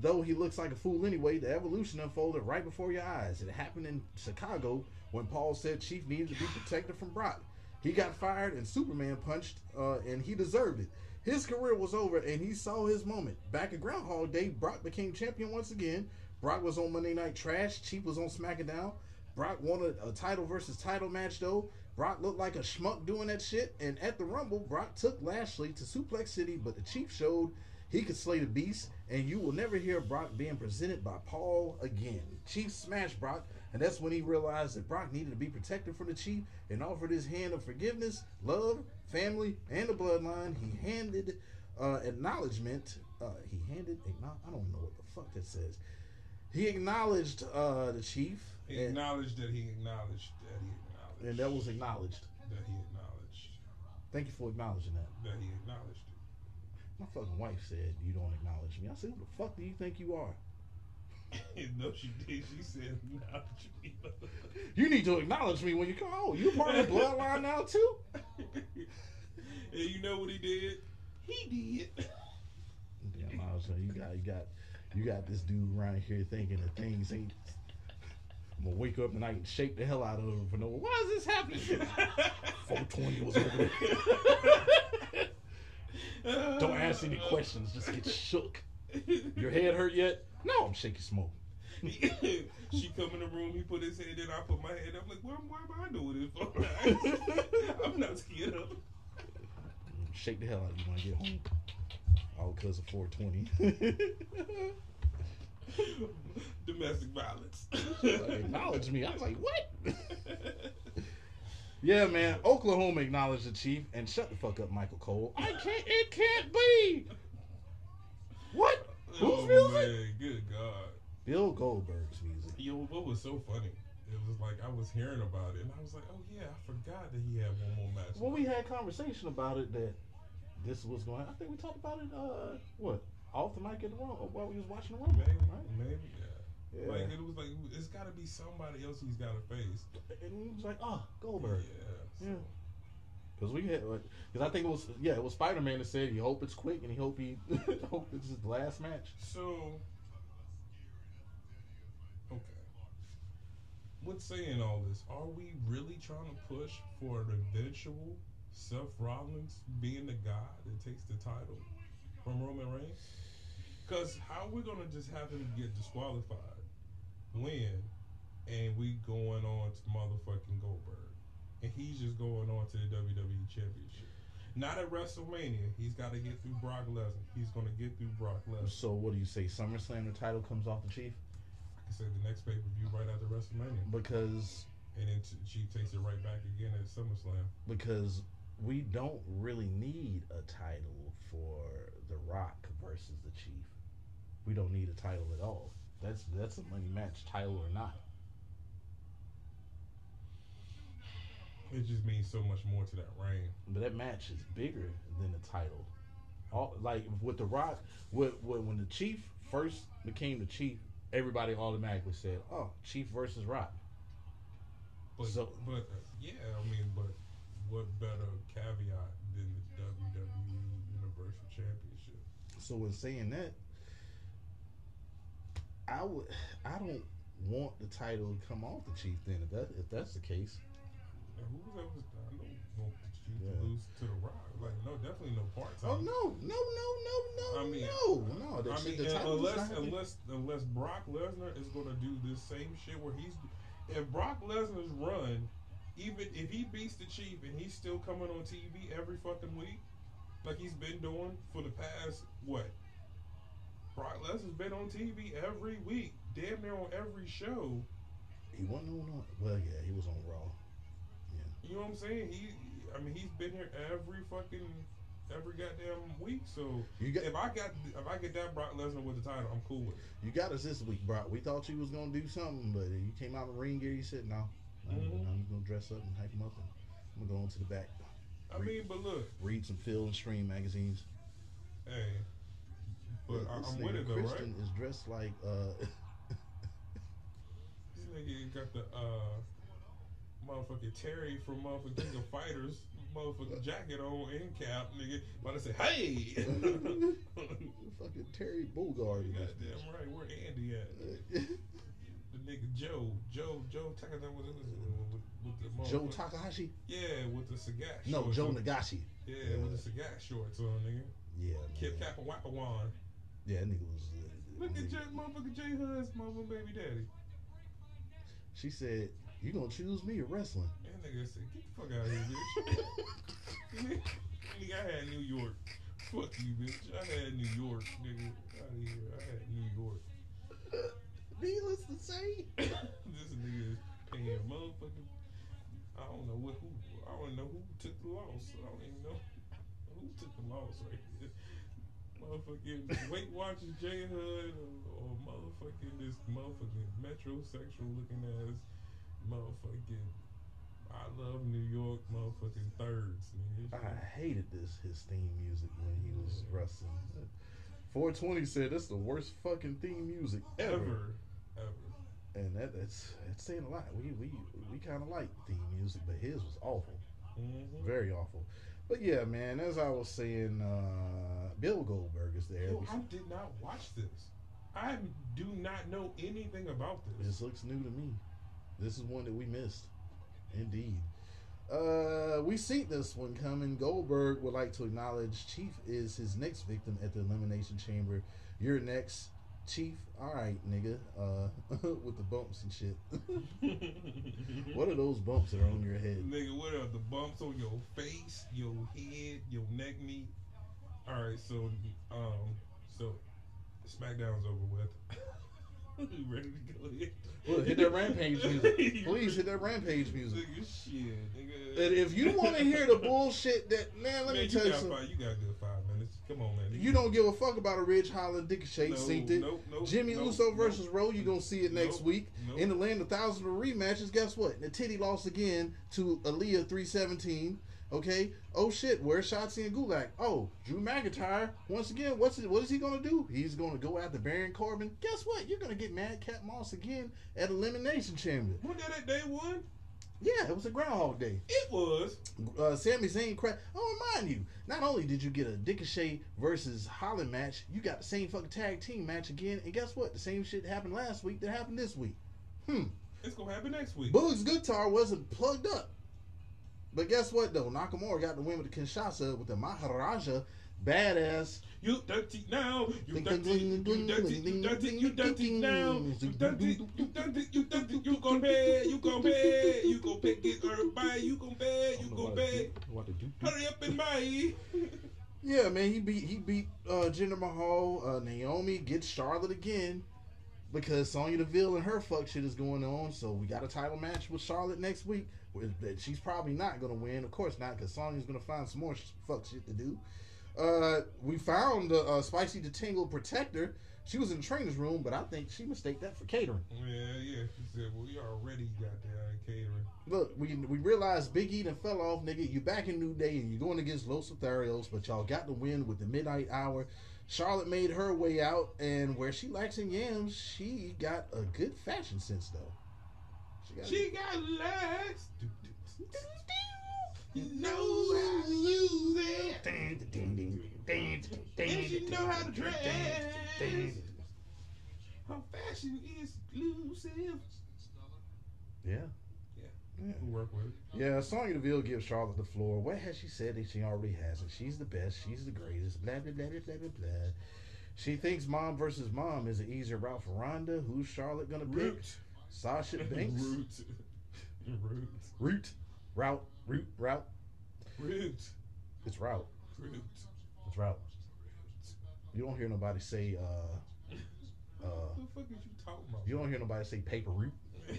though he looks like a fool anyway. The evolution unfolded right before your eyes. It happened in Chicago when Paul said Chief needed to be protected from Brock. He got fired and Superman punched, uh, and he deserved it. His career was over, and he saw his moment. Back at Groundhog Day, Brock became champion once again. Brock was on Monday Night Trash. Chief was on SmackDown. Brock won a, a title versus title match, though. Brock looked like a schmuck doing that shit. And at the Rumble, Brock took Lashley to Suplex City, but the Chief showed he could slay the beast, and you will never hear Brock being presented by Paul again. Chief smashed Brock, and that's when he realized that Brock needed to be protected from the Chief and offered his hand of forgiveness, love, family, and the bloodline. He handed uh, acknowledgement. Uh, he handed. I don't know what the fuck that says. He acknowledged uh, the Chief, He and, acknowledged that he acknowledged that he acknowledged and that was acknowledged. that he acknowledged Thank you for acknowledging that. that he acknowledged. My fucking wife said you don't acknowledge me. I said, who the fuck do you think you are? no, she did. She said acknowledge me. You need to acknowledge me when you come. Oh, you part of the bloodline now too? and you know what he did? He did. Damn, I was saying, you got, you got, you got this dude around here thinking that things ain't. I'm gonna wake up tonight and shake the hell out of him for no. Why is this happening? 420 was over there. Don't ask any questions. Just get shook. Your head hurt yet? No, I'm shaking smoke. she come in the room, he put his head in, I put my head up, I'm like, why, why am I doing this for? I'm not scared of. Shake the hell out of you when I get home. All because of 420. Domestic violence. Acknowledge me. I was like, what? Yeah, man. Oklahoma acknowledged the chief and shut the fuck up, Michael Cole. I can't. It can't be. What? Whose oh, music? Man, good God. Bill Goldberg's music. Yo, what was so funny? It was like I was hearing about it, and I was like, "Oh yeah, I forgot that he had one more match." Well, we had conversation about it that this was going. I think we talked about it. Uh, what off the mic at the room while we was watching the room, maybe, right? maybe, yeah. Yeah. Like it was like it's got to be somebody else he's got to face. and it was like, oh, Goldberg. Yeah. Yeah. Because we had, because I think it was, yeah, it was Spider Man that said he hope it's quick and he hope he hope it's his last match. So, okay. With saying all this, are we really trying to push for an eventual Seth Rollins being the guy that takes the title from Roman Reigns? Because how are we gonna just have him get disqualified, win, and we going on to motherfucking Goldberg, and he's just going on to the WWE Championship. Not at WrestleMania. He's got to get through Brock Lesnar. He's going to get through Brock Lesnar. So what do you say? SummerSlam the title comes off the Chief I can say the next pay per view right after WrestleMania, because and then Chief takes it right back again at SummerSlam. because we don't really need a title for The Rock versus the Chief. We don't need a title at all. That's that's a money match, title or not. It just means so much more to that reign. But that match is bigger than the title. All like with the Rock, with, with, when the Chief first became the Chief, everybody automatically said, "Oh, Chief versus Rock." But So- but uh, yeah, I mean, but what better caveat than the WWE Universal Championship? So in saying that, I would, I don't want the title to come off the Chief. Then if that if that's the case, who was that? Was, I know won't you Yeah. lose to the Rock. Like no, definitely no part Oh time. no, no, no, no, no, I mean- no, no. That I mean, the title unless unless unless Brock Lesnar is gonna do this same shit where he's if Brock Lesnar's run, even if he beats the Chief and he's still coming on TV every fucking week, like he's been doing for the past what? Brock Lesnar's been on TV every week, damn near on every show. He wasn't on. Well, yeah, he was on Raw. Yeah. You know what I'm saying? He, I mean, he's been here every fucking every goddamn week. So You got if I got if I get that Brock Lesnar with the title, I'm cool with it. you got us this week, bro. We thought you was gonna do something, but you came out in ring gear. You said no. I'm, Mhm. I'm gonna dress up and hype him up, and I'm gonna go into the back, I mean, but look, read some Field and Stream magazines. hey, but I, this I'm nigga with it though, Christian right? is dressed like uh, This nigga got the uh, motherfucking Terry from motherfucking King of Fighters motherfucking jacket on and cap, nigga. About to say, hey. fucking Terry Bogard. Goddamn right, where Andy at? The nigga Joe, Joe, Joe Takada was with, with the Joe Takahashi? Yeah, with the cigar. No, Joe. Nagashi. Yeah, Yeah. with the cigar shorts on, nigga. Yeah, Kip. Kappa Wappa. Yeah, that nigga was. Uh, Look at Jay, motherfucker Jay Hud's motherfucking baby daddy. She said, "You gonna choose me or wrestling?" That nigga said, get the fuck out of here, bitch. nigga, I had New York. Fuck you, bitch. I had New York, nigga. Out of here. I had New York. Needless to say. this nigga is paying motherfucking. I don't know what who. I don't know who took the loss. I don't even know who took the loss right. Motherfucking Weight Watchers J Hood or, or motherfucking this motherfucking metrosexual looking ass motherfucking. I love New York motherfucking thirds, nigga. I hated this his theme music when he was wrestling. 420 said that's the worst fucking theme music ever. ever, ever. And that, that's that's saying a lot. We we we kind of like theme music, but his was awful, Mm-hmm. very awful. But yeah, man, as I was saying, uh, Bill Goldberg is there. Yo, I did not watch this. I do not know anything about this. This looks new to me. This is one that we missed. Indeed. Uh, we see this one coming. Goldberg would like to acknowledge Chief is his next victim at the Elimination Chamber. You're next, Chief. All right, nigga. Uh, with the bumps and shit. what are those bumps that are on your head? Nigga, what are the bumps on your face, your head, your neck meat? All right, so um, so SmackDown's over with. ready to go ahead? Well, hit that Rampage music. Please hit that Rampage music. Nigga, shit, nigga. And if you want to hear the bullshit that man, let man, me tell you you got something. five, you got a good five. Come on, man. You don't give a fuck about a Ridge Holland Dick Shake, No, synced it. nope, nope, Jimmy nope, Uso nope, versus Rowe, you gonna see it next nope, week. nope. In the land of thousands of rematches, guess what? The titty lost again to Aaliyah 317. Okay. Oh shit, where's Shotzi and Gulak? Oh, Drew McIntyre. Once again, what's it, what is he gonna do? He's gonna go after Baron Corbin. Guess what? You're gonna get Madcap Moss again at Elimination Chamber. When did that day one? Yeah, it was a Groundhog Day. It was. Uh, Sami Zayn crack. Oh, remind you, not only did you get a Ricochet versus Holland match, you got the same fucking tag team match again. And guess what? The same shit happened last week that happened this week. Hmm. It's gonna happen next week. Boog's guitar wasn't plugged up. But guess what though? Nakamura got the win with the Kinshasa with the Maharaja badass. You dirty now. You dirty. You dirty. You dirty. You dirty now. You dirty. You dirty. You dirty. You gon' pay. You gon' pay. You gon' pay. Get everybody. You gon' pay. You gon' pay. What to do? Hurry up and buy. Yeah, man, he beat he beat uh, Jinder Mahal. Uh, Naomi gets Charlotte again because Sonya Deville and her fuck shit is going on. So we got a title match with Charlotte next week. That she's probably not gonna win, of course not, because Sonya's gonna find some more fuck shit to do. Uh, we found the uh, Spicy the Tingle Protector. She was in the trainer's room, but I think she mistaked that for catering. Yeah, yeah. She said, "Well, we already got that catering." Look, we we realized Big E fell off, nigga. You back in New Day and you're going against Los Lotharios, but y'all got the win with the midnight hour. Charlotte made her way out, and where she likes in yams, she got a good fashion sense though. She got She got legs. You know how to use it. And she know how to dress. Her fashion is exclusive. yeah, Yeah. Yeah. We work with it. Yeah, Sonya Deville gives Charlotte the floor. What has she said that she already hasn't? She's the best. She's the greatest. Blah blah blah blah blah blah. blah. She thinks mom versus mom is an easier route for Ronda. Who's Charlotte gonna pick? Root. Sasha Banks. Root. Root. Root. Route. route, Route. Root. It's route. Root. It's route. You don't hear nobody say. uh uh What the fuck is you talking about? You don't hear nobody say paper route.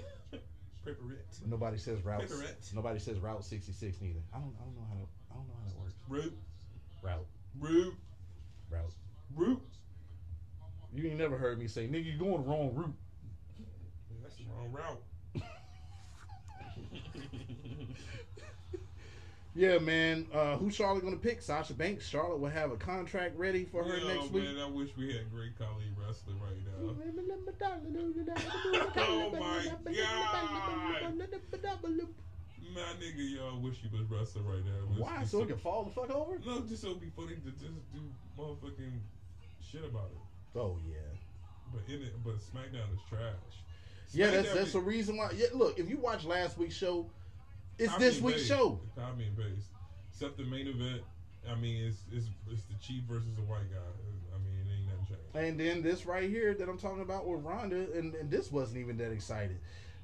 Paperette. Nobody says route. Paperette. Nobody says route sixty six neither. I don't. I don't know how to. I don't know how that works. Route. Route. Route. Route. Route. You ain't never heard me say, "Nigga, you going the wrong route." That's the wrong route. Yeah, man. Uh, who's Charlotte gonna pick? Sasha Banks. Charlotte will have a contract ready for her next week. man, I wish we had great Khali wrestling right now. Oh my god. My nigga, y'all wish he was wrestling right now. Was- Why? So it can fall the fuck over? No, just so it'd be funny to just do motherfucking shit about it. Oh yeah. But in it, but SmackDown is trash. Yeah, that's that's the reason why. Yeah, look, if you watch last week's show, it's comedy this week's based. show. Comedy based, except the main event. I mean, it's it's it's the chief versus the white guy. I mean, it ain't nothing changed. And then this right here that I'm talking about with Ronda, and, and this wasn't even that excited,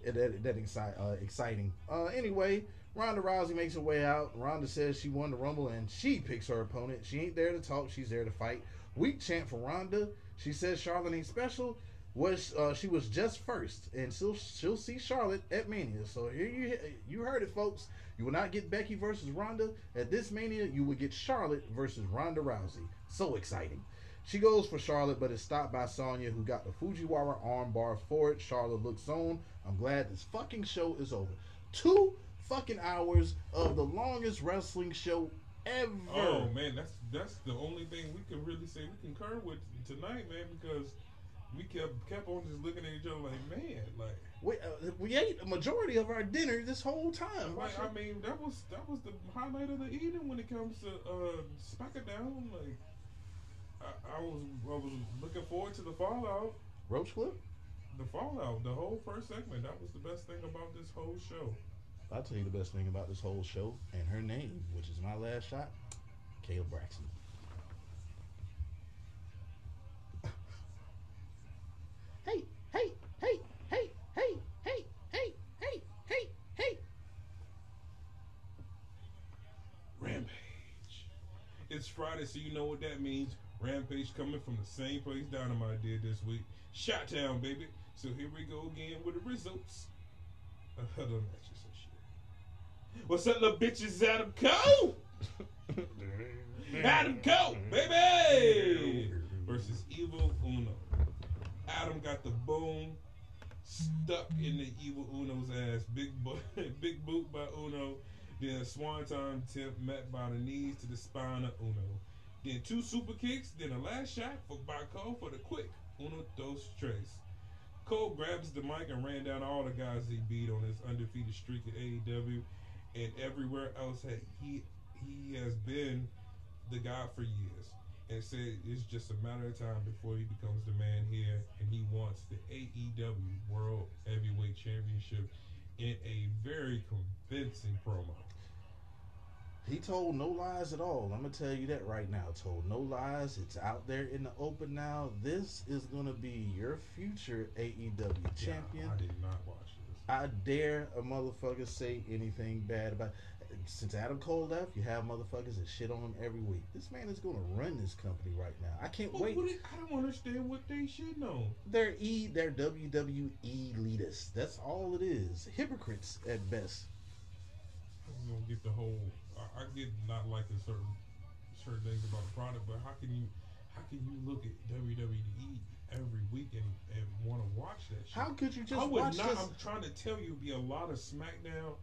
uh, that that exci- uh, exciting. Uh, anyway, Ronda Rousey makes her way out. Ronda says she won the Rumble, and she picks her opponent. She ain't there to talk; she's there to fight. Weak chant for Ronda. She says Charlotte ain't special. Was uh, she was just first, and she'll she'll see Charlotte at Mania. So here you you heard it, folks. You will not get Becky versus Ronda at this Mania. You will get Charlotte versus Ronda Rousey. So exciting. She goes for Charlotte, but is stopped by Sonya, who got the Fujiwara armbar for it. Charlotte looks on. I'm glad this fucking show is over. Two fucking hours of the longest wrestling show ever. Oh man, that's that's the only thing we can really say we concur with tonight, man, because we kept kept on just looking at each other like, man, like, We, uh, we ate a majority of our dinner this whole time. like I mean, that was that was the highlight of the evening when it comes to uh SmackDown. Like, I, I was I was looking forward to the fallout. Roach Clip? The fallout, the whole first segment, that was the best thing about this whole show. I'll tell you the best thing about this whole show, and her name, which is my last shot, Kayla Braxton. Friday, so you know what that means. Rampage coming from the same place Dynamite did this week. Shot Town, baby. So here we go again with the results. That's just some shit. What's up, little bitches? Adam Cole Adam Cole, baby! versus Evil Uno. Adam got the boom stuck in the Evil Uno's ass. Big, bo- big boot by Uno. Then a swanton tip met by the knees to the spine of Uno. Then two super kicks. Then a last shot for by Cole for the quick Uno dos tres. Cole grabs the mic and ran down all the guys he beat on his undefeated streak at AEW and everywhere else. Hey, he he has been the guy for years and said it's just a matter of time before he becomes the man here and he wants the AEW World Heavyweight Championship in a very convincing promo. He told no lies at all. I'm gonna tell you that right now. Told no lies. It's out there in the open now. This is gonna be your future AEW champion. Yeah, I did not watch this. I dare a motherfucker say anything bad about. Since Adam Cole left, you have motherfuckers that shit on him every week. This man is gonna run this company right now. I can't But wait. I don't understand what they should know. They're E, they're WWE elitists. That's all it is. Hypocrites at best. I don't get the whole. I, I get not liking certain certain things about the product, but how can you how can you look at WWE every week and, and want to watch that shit? How could you just I would watch not. this? I'm trying to tell you, be a lot of SmackDown.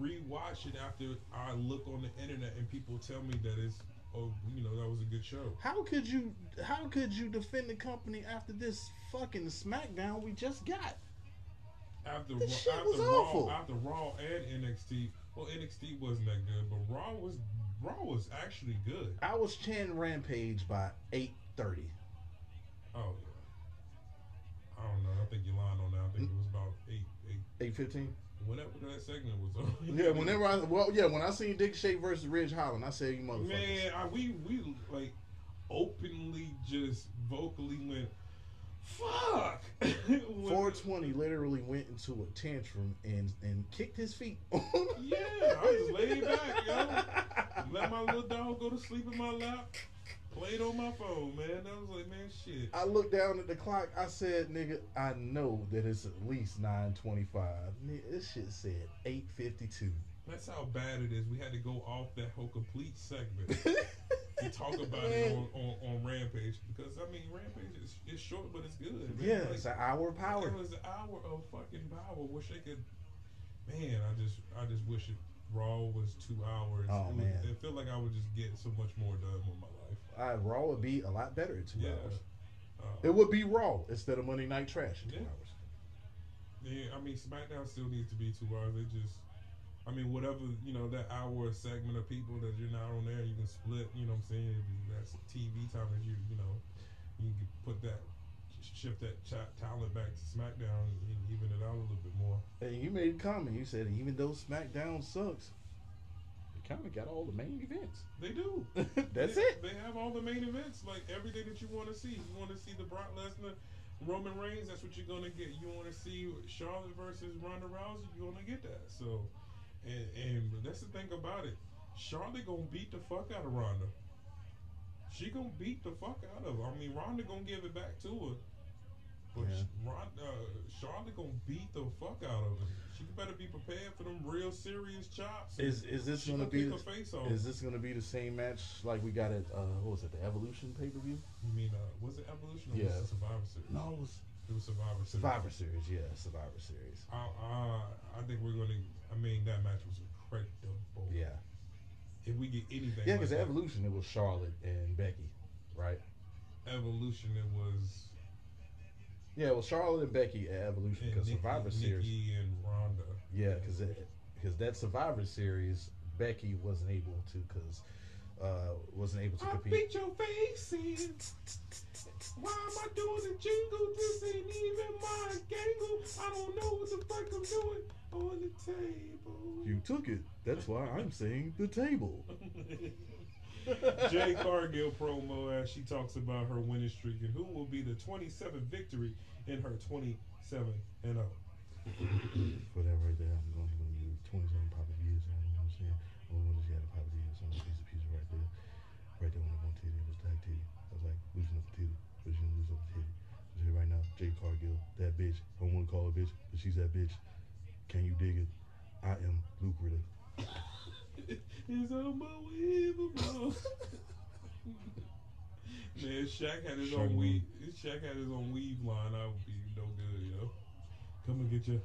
Rewatch it after I look on the internet and people tell me that it's oh you know that was a good show. How could you? How could you defend the company after this fucking SmackDown we just got? After This shit after was Raw, awful. after Raw and NXT. Well, NXT wasn't that good, but Raw was Raw was actually good. I was chanting Rampage by eight thirty. Oh I don't know. I think you're lying on that. I think it was about eight, eight, Eight fifteen. whenever that segment was on. Yeah, whenever I well, yeah, when I seen Dick Shake versus Ridge Holland, I said you motherfuckers. Man, I, we we like openly just vocally went fuck. 420 literally went into a tantrum and and kicked his feet. Yeah, I just laid back, yo. Let my little dog go to sleep in my lap. Played on my phone, man. I was like, man, shit. I looked down at the clock. I said, "Nigga, I know that it's at least 9:25." This shit said 8:52. That's how bad it is. We had to go off that whole complete segment to talk about it on, on, on Rampage because I mean Rampage is it's short but it's good. Man. Yeah, Like, it's an hour of power. It was an hour of fucking power. Wish they could. Man, I just I just wish it Raw was two hours. Oh, it was, man. it felt like I would just get so much more done with my life. Uh, Raw would be a lot better in two Yeah. hours. Uh, It would be Raw instead of Monday Night Trash in two Yeah. hours. Yeah, I mean SmackDown still needs to be two hours. They just, I mean, whatever you know, that hour segment of people that you're not on there, you can split. You know what I'm saying? If That's TV time that you you know, you can put that shift that cha- talent back to SmackDown and even it out a little bit more. And you made a comment. You said even though SmackDown sucks, it kind of got all the main events. They do. That's They- it. They have all the main events, like everything that you want to see. You want to see the Brock Lesnar, Roman Reigns. That's what you're gonna get. You want to see Charlotte versus Ronda Rousey. You're gonna get that. So, and and that's the thing about it. Charlotte gonna beat the fuck out of Ronda. She gonna beat the fuck out of her. I mean, Ronda gonna give it back to her. But Yeah. Ronda, uh, Charlotte gonna beat the fuck out of her. She better be prepared for them real serious chops. Is is this she gonna gonna be the, face off. is this gonna be the same match like we got at uh what was it the Evolution pay per view? You mean uh, was it Evolution or Yeah. was it Survivor Series? No, it was Survivor Series. Survivor Series. Yeah, Survivor Series. I, I, I think we're gonna. I mean, that match was incredible. Yeah, If we get anything, yeah, like because that, Evolution it was Charlotte and Becky, right? Evolution, it was Yeah, it was Charlotte and Becky at Evolution because Nikki, Survivor Series. Nikki and Ronda. Yeah, because because that Survivor Series, Becky wasn't able to because uh wasn't able to I compete. beat your face in. Why am I doing the jingle? This ain't even my gangle. I don't know what the fuck I'm doing on the table. You took it. That's why I'm saying the table. Jade Cargill promo as she talks about her winning streak and who will be the 27th victory in her 27 and oh. 0. She's that bitch. Can you dig it? I am lucrative. It's unbelievable. Man, Shaq had his own weave. Shaq had his own weave line. I would be no good, yo. Come and get your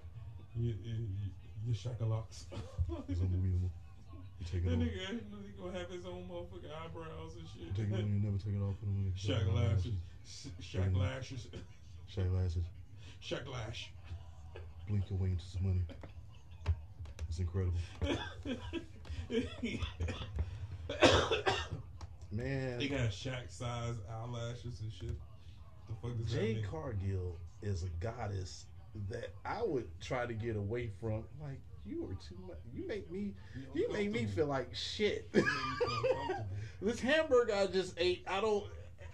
your, your, your shakalocks. It's unbelievable. You take it That off. nigga, gonna have his own motherfucking eyebrows and You take it on, you never take it off. Put them in the- Shaq lashes. Sh- Shaq mm-hmm. lashes. Shaq lashes. Shaq lash. Blink your way into some money. It's incredible. Man, They got Shaq size eyelashes and shit. The fuck does that Jay mean? Cargill is a goddess that I would try to get away from. Like you are too much. You make me. You make me feel like shit. You make me feel uncomfortable. this hamburger I just ate. I don't.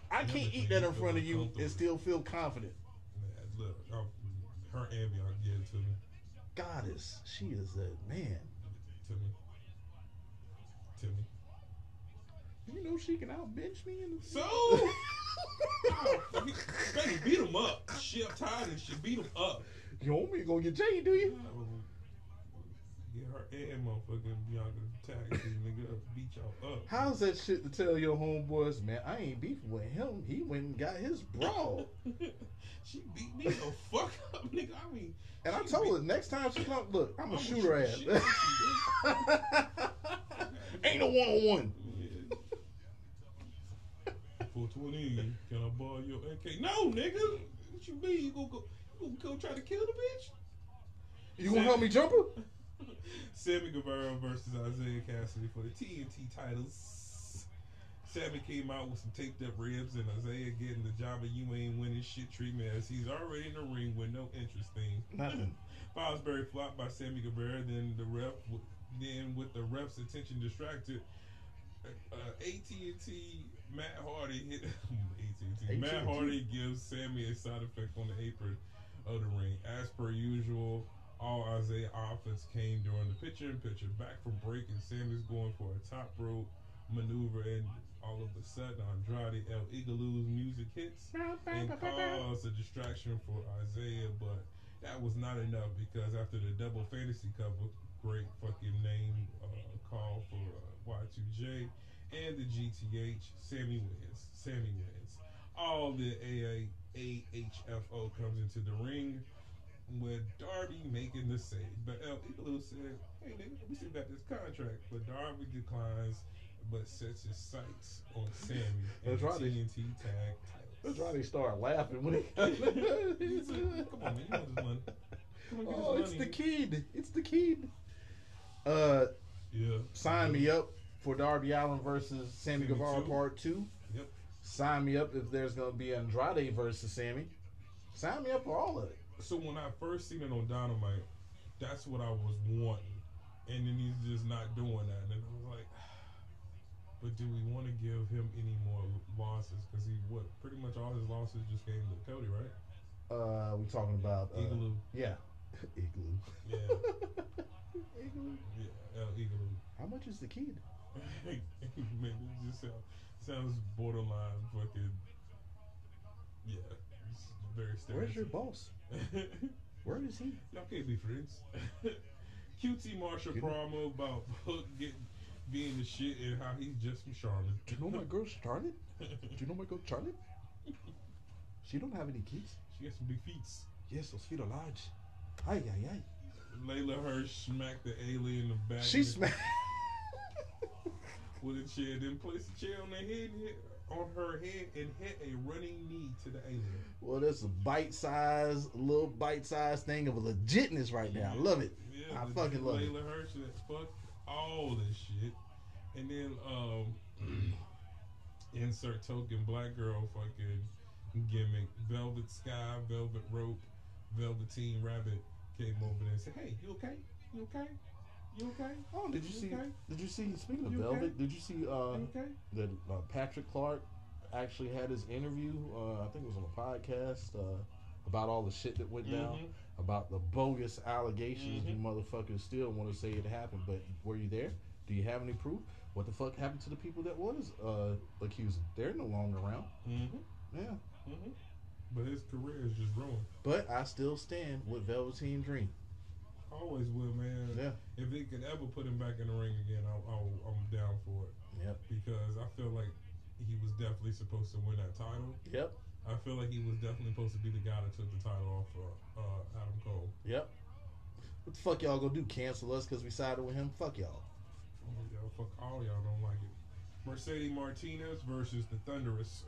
I can't eat that in front of you and still feel confident. Man, look, i her ambient give it to me. Goddess, she is a man. To me. To me. You know she can outbench me in the So, baby, beat him up. She up tired and she Beat him up. You want me to go get Jay, do you? Get her and motherfucking Bianca tag team nigga up, beat y'all up. How's that shit to tell your homeboys, man? I ain't beefing with him. He went and got his bra. she beat me the fuck up, nigga. I mean, And I told her next time she come, look, I'm gonna shoot her ass. the shit out ain't no one on one. Yeah. 420, can I borrow your AK? No, nigga. What you mean? You gonna go, you gonna go try to kill the bitch? You gonna help me jump her? Sammy Guevara versus Isiah Kassidy for the TNT titles. Sammy came out with some taped up ribs, and Isiah getting the job of you ain't winning shit treatment as he's already in the ring with no interest thing. Nothing. Fosbury flopped by Sammy Guevara. Then the ref, then with the ref's attention distracted, uh, AT&T Matt Hardy hit AT&T. Matt AT&T. Hardy gives Sammy a side effect on the apron of the ring. As per usual, all Isiah offense came during the picture in picture. Back from break, and Sammy's going for a top rope maneuver, and all of a sudden, Andrade El Idolo's music hits and cause a distraction for Isiah, but that was not enough because after the double fantasy cover, great fucking name uh, call for uh, Y2J and the GTH, Sammy wins. Sammy wins. All the AA, AHFO comes into the ring with Darby making the save. But El Igaloo said, hey, nigga, we still got this contract. But Darby declines but sets his sights on Sammy and That's right. the TNT tag titles. That's why they start laughing when He said, Come on, man, you want this money. Come on, get Oh, this it's money. the kid. It's the kid. Uh, Yeah. sign me up for Darby Allin versus Sammy Sammy Guevara two. Part Two. Yep. Sign me up if there's gonna be Andrade versus Sammy. Sign me up for all of it. So when I first seen it on Dynamite, that's what I was wanting. And then he's just not doing that. And I was like, but do we want to give him any more losses? Because he, what, pretty much all his losses just came to Cody, right? Uh, we talking about uh, Igloo. Yeah, Igloo. Yeah. Igloo. Yeah, Igloo. How much is the kid? Man, it just sound, sounds borderline fucking. Yeah. Very Where's your boss? Where is he? Y'all can't be friends. QT Marshall promo about Hook getting being the shit and how he's just from Charlotte. Do you know my girl Charlotte? Do you know my girl Charlotte? She don't have any kids. she got some big feet. Yes, those feet are large. Ay, ay, ay. Leyla Hirsch smacked the alien in the back She smacked. with a chair, then placed a chair on her head and hit, on her head and hit a running knee to the alien. well, that's a bite-sized, little bite-sized thing of a legitness right now. I love it. Yeah, I fucking love it. Leyla Hirsch that fuck all this shit. And then um insert token black girl fucking gimmick. Velvet Sky, Velvet Rope, Velveteen Rabbit came over there and said, Hey, you okay? You okay? You okay? Oh, did you see? Okay. Did you see? Speaking of You okay? Velvet, did you see uh, You okay? that uh, Patrick Clark actually had his interview? Uh, I think it was on a podcast uh, about all the shit that went down, Mhm. about the bogus allegations. Mhm. You motherfuckers still want to say it happened, but were you there? Do you have any proof? What the fuck happened to the people that was uh, accused? They're no longer around. Mm-hmm. Yeah, Mm-hmm. But his career is just ruined. but I still stand with Velveteen Dream. Always will, man. Yeah. If they could ever put him back in the ring again, I'll, I'm down for it. Yep. because I feel like he was definitely supposed to win that title. Yep. I feel like he was definitely supposed to be the guy that took the title off uh, uh, Adam Cole. Yep. What the fuck y'all gonna do? Cancel us because we sided with him? Fuck y'all. Oh, y'all, fuck all y'all don't like it. Mercedes Martinez versus the Thunderous.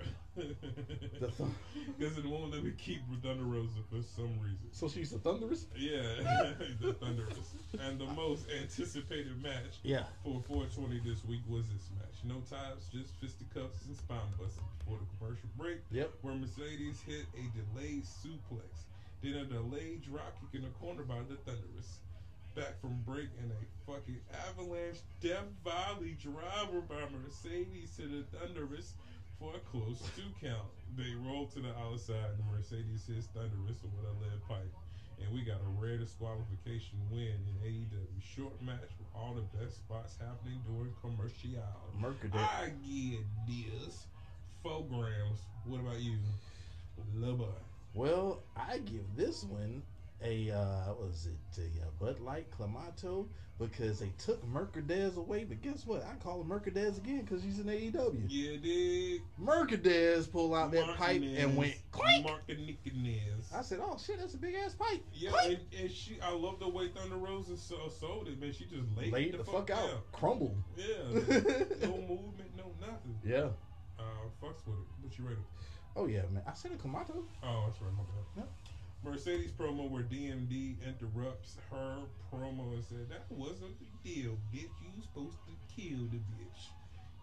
Because it won't let me keep Thunder Rosa for some reason. So she's the Thunderous? Yeah, the Thunderous. And the most anticipated match Yeah. for 420 this week was this match. No ties, just fisticuffs and spine busting before the commercial break. Yep. where Mercedes hit a delayed suplex, then a delayed drop kick in the corner by the Thunderous. Back from break and a fucking avalanche death Valley driver by Mercedes to the Thunderous for a close two count. They roll to the outside and Mercedes hits Thunderous with a lead pipe. And we got a rare disqualification win in AEW. Short match with all the best spots happening during commercial. Mercadet. I get this. Four grams. What about you? Boy. Well, I give this one a uh what was it a uh, Bud Light Clamato because they took Mercadez away, but guess what? I call him Mercadez again because he's in AEW. Yeah, dig. Mercadez pulled out that pipe and went clink. Martinez. I said, "Oh shit, that's a big ass pipe." Yeah, and, and she, I love the way Thunder Rosa so, sold it, man. She just laid, Laid the, fuck, out, down. crumbled. Yeah, no movement, no nothing. Yeah. Uh, fucks with it. What you rated? Oh yeah, man. I said a Clamato. Oh, that's right, my bad. Yep. Mercedes promo where DMD interrupts her promo and said, That wasn't the deal, bitch. You supposed to kill the bitch.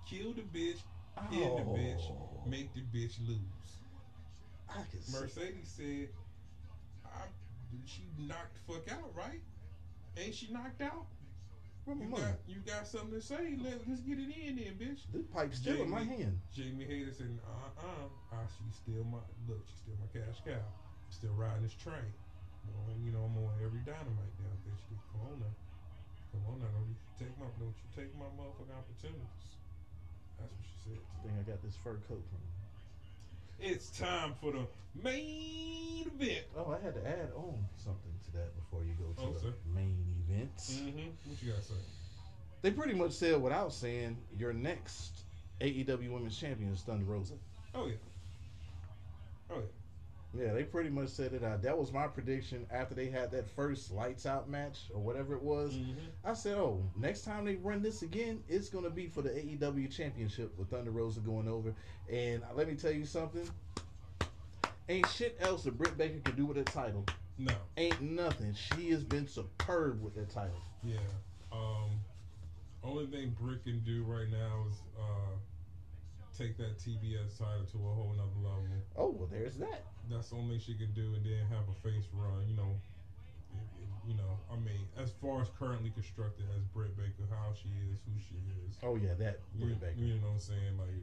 Kill the bitch in the bitch, Oh. make the bitch lose. I can see. Mercedes said, I, "She knocked the fuck out, right? Ain't she knocked out? You got you got something to say? Let, let's get it in, then, bitch." This pipe's still in my hand. Jamie Hayter said, "Uh uh, uh she's still my look. She's still my cash cow. Still riding this train. Well, you know I'm on every dynamite now, bitch. Come on now, come on now. Don't you take my don't you take my motherfucking opportunities." That's what she said. I think I got this fur coat from. It's time for the main event. Oh, I had to add on something to that before you go to Oh, the sir. main events. Mm-hmm. What you got to say? They pretty much said without saying your next AEW Women's Champion is Thunder Rosa. Oh yeah. Oh yeah. Yeah, they pretty much said it out. That was my prediction after they had that first lights out match or whatever it was. Mhm. I said, oh, next time they run this again, it's going to be for the AEW Championship with Thunder Rosa going over. And let me tell you something. Ain't shit else that Britt Baker can do with that title. No. Ain't nothing. She has been superb with that title. Yeah. Um. Only thing Brick can do right now is uh take that TBS title to a whole nother level. Oh, well, there's that. That's the only thing she can do, and then have a face run. You know. it- it- You know, I mean, as far as currently constructed as Britt Baker, how she is, who she is, Oh, yeah, that You, Britt Baker. you know what I'm saying? Like,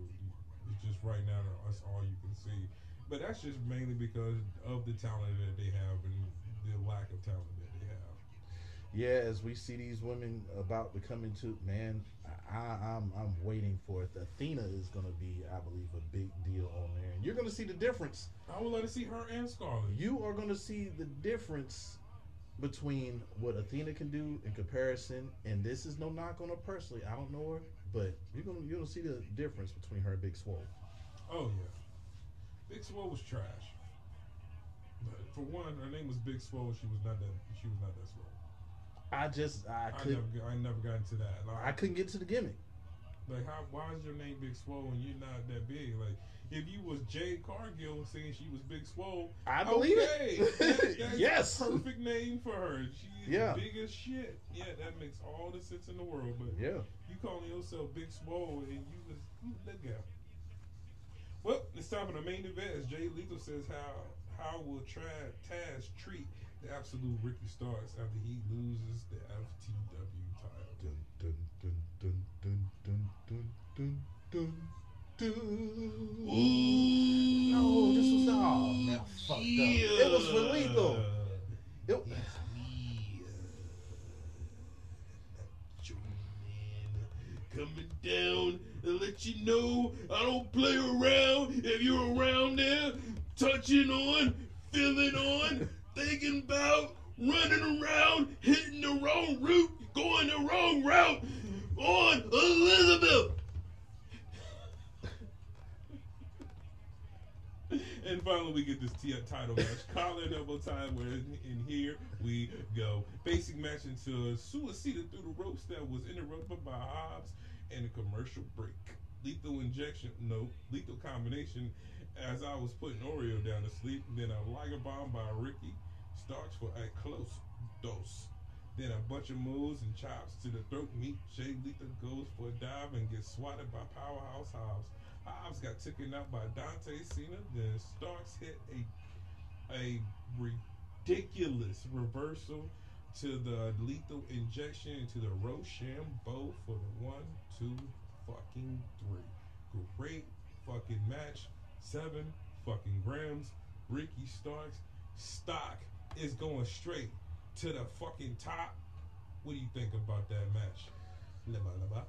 it's just right now that's all you can see. But that's just mainly because of the talent that they have and the lack of talent that they have. Yeah, as we see these women about to come into, man, I, I'm I'm waiting for it. Athena is going to be, I believe, a big deal on there, and you're going to see the difference. I would like to see her and Scarlett. You are going to see the difference between what Athena can do in comparison, and this is no knock on her personally. I don't know her, but you're gonna you're gonna see the difference between her and Big Swole. Oh yeah, Big Swole was trash. But for one, her name was Big Swole. She was not that. She was not that swole. I just I I, could never. I never got into that. Like, I couldn't get to the gimmick. Like, how? Why is your name Big Swole and you're not that big? Like, if you was Jade Cargill saying she was Big Swole, I believe okay, it. that- that's yes. a perfect name for her. She is Yeah. big as shit. Yeah, that makes all the sense in the world. But Yeah. you calling yourself Big Swole and you was let go. Well, it's time for the main event. As Jay Lethal says, how how will Tra- Taz treat the absolute Ricky Starks after he loses the FTW title? Dun dun dun dun dun dun dun dun dun dun. No, this was oh man, I fucked up. It was for lethal. It, uh, Coming down and let you know I don't play around. If you're around there, touching on, feeling on, thinking about, running around, hitting the wrong route, going the wrong route, on Elizabeth. And finally, we get this t- title match. Collar and elbow time. Where in, in here we go. Basic match into a suicide through the ropes that was interrupted by Hobbs and a commercial break. Lethal injection, no, lethal combination. As I was putting Oreo down to sleep, then a Liger bomb by Ricky Starks for a close dose. Then a bunch of moves and chops to the throat meat. Jay Lethal goes for a dive and gets swatted by Powerhouse Hobbs. Hobbs got taken out by Dante Cena. Then Starks hit a a ridiculous reversal to the lethal injection to the Roshambo for the one, two, fucking three. Great fucking match. Seven fucking grams. Ricky Starks stock is going straight to the fucking top. What do you think about that match? Leba, leba.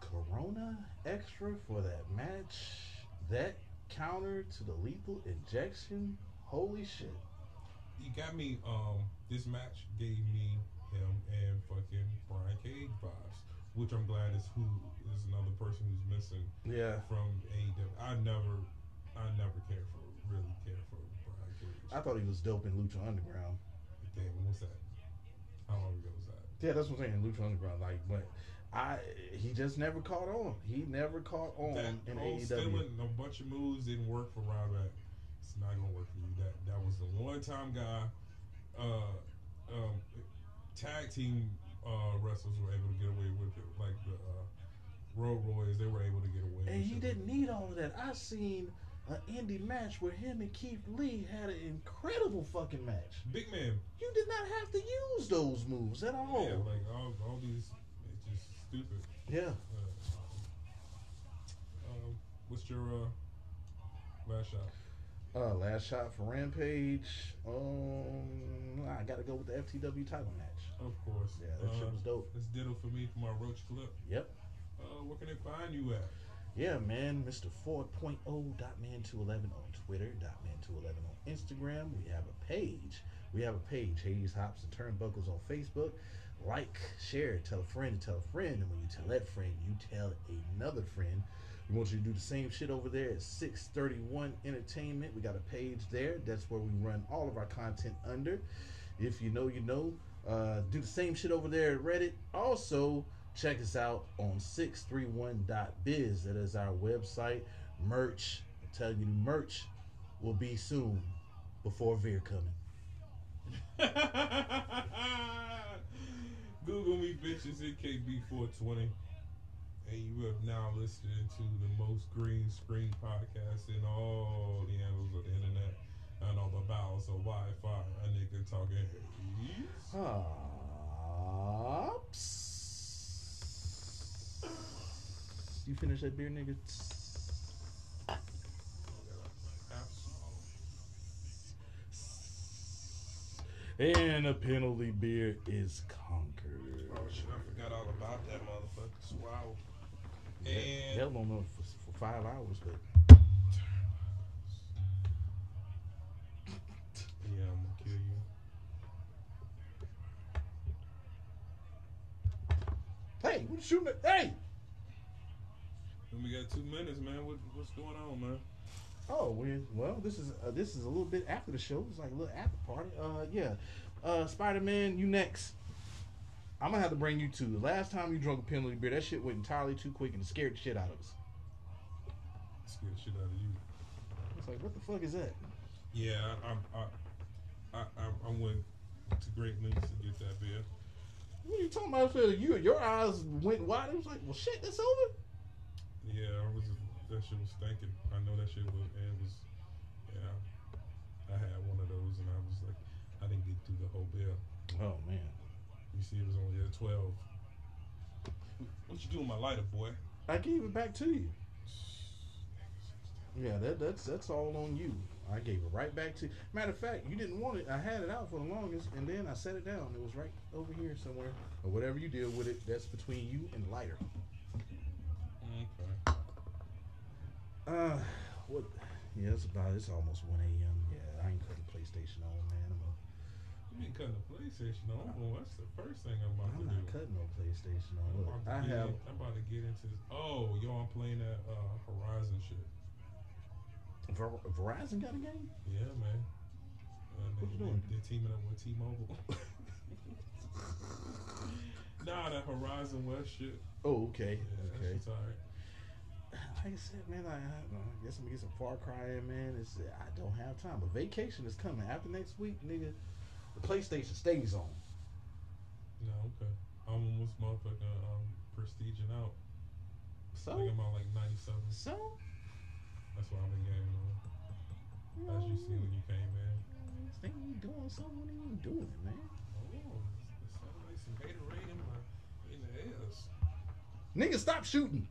Corona extra for that match. That counter to the lethal injection. Holy shit. You got me. Um, this match gave me him and fucking Brian Cage vibes, which I'm glad is who is another person who's missing Yeah. from AEW. I never, I never cared for really cared for. I thought he was dope in Lucha Underground. Damn, what's that? How long ago was that? Yeah, that's what I'm saying. Lucha Underground. Like, but I he just never caught on. He never caught on that in AEW. stealing a bunch of moves didn't work for Ryback. It's not gonna work for you. That that was the one time guy. Uh, um, tag team uh, wrestlers were able to get away with it, like the uh, Road Royals, they were able to get away. And he didn't need all of that. I seen an indie match where him and Keith Lee had an incredible fucking match. Big man. You did not have to use those moves at all. Yeah, like all, all these, it's just stupid. Yeah. Uh, um, what's your uh, last shot? Uh, last shot for Rampage. Um, I gotta go with the FTW title match. Of course. Yeah, that shit Uh, was dope. It's ditto for me for my Roach clip. Yep. Uh, where can they find you at? Yeah, man. Mr. 4.0 dot man 211 on Twitter, dot man 211 on Instagram. We have a page. We have a page, Hades Hops and Turnbuckles on Facebook. Like, share, tell a friend, tell a friend, and when you tell that friend, you tell another friend. We want you to do the same shit over there at 631 Entertainment. We got a page there. That's where we run all of our content under. If you know, you know. Uh, do the same shit over there at Reddit. Also, check us out on 631.biz. That is our website. Merch. I'm telling you, the merch will be soon before Veer coming. Google me, bitches, at KB420. And you have now listened to the most green screen podcast in all the annals of the internet and all the bowels of Wi-Fi. A nigga talking. Hops. You finish that beer, nigga? And a penalty beer is conquered. Oh shit! I forgot all about that motherfucker. Wow. And Hell don't know for, for five hours, but hey, what you shooting at? Hey! And we got two minutes, man. What, what's going on, man? Oh, well, this is uh, this is a little bit after the show. It's like a little after party. Uh, yeah. Uh, Spider Man, you next. I'm gonna have to bring you to the last time you drunk a penalty beer. That shit went entirely too quick and scared the shit out of us. Scared the shit out of you. It's like, what the fuck is that? Yeah, I, I, I, I, I went to great lengths to get that beer. What are you talking about? You your eyes went wide. It was like, well, shit, that's over. Yeah, I was. That shit was stinking. I know that shit was. It was. Yeah, I had one of those, and I was like, I didn't get through the whole bill. Oh man. You see, it was only at twelve. What you doing, my lighter, boy? I gave it back to you. Yeah, that that's that's all on you. I gave it right back to you. Matter of fact, you didn't want it. I had it out for the longest, and then I set it down. It was right over here somewhere, or whatever you did with it. That's between you and the lighter. Okay. Uh, what? Yeah, it's about. It's almost one a.m. Yeah, I ain't cutting PlayStation on, man. I'm, You been cutting the PlayStation on? Well, that's the first thing I'm about to do. I'm not cutting no PlayStation on. I'm Look, I have. In, I'm about to get into. This. Oh, yo, I'm playing that uh, Horizon shit. Ver- Verizon got a game. Yeah, man. Uh, What they, you doing? They, are teaming up with T-Mobile. nah, that Horizon West shit. Oh, okay, Yeah, that okay. shit's alright. Like I said, man, I, I, guess I'm gonna get some Far Cry in, man. It's I don't have time, but vacation is coming after next week, nigga. The PlayStation stays on. No, okay. I'm almost motherfucking um, prestiging out. So I think I'm on like 97. so That's why I've been gaming on. As you see when you came in. this thing you doing something when you doing it, man. Oh, it sounded like some Gatorade in my in the ears. Nigga, stop shooting.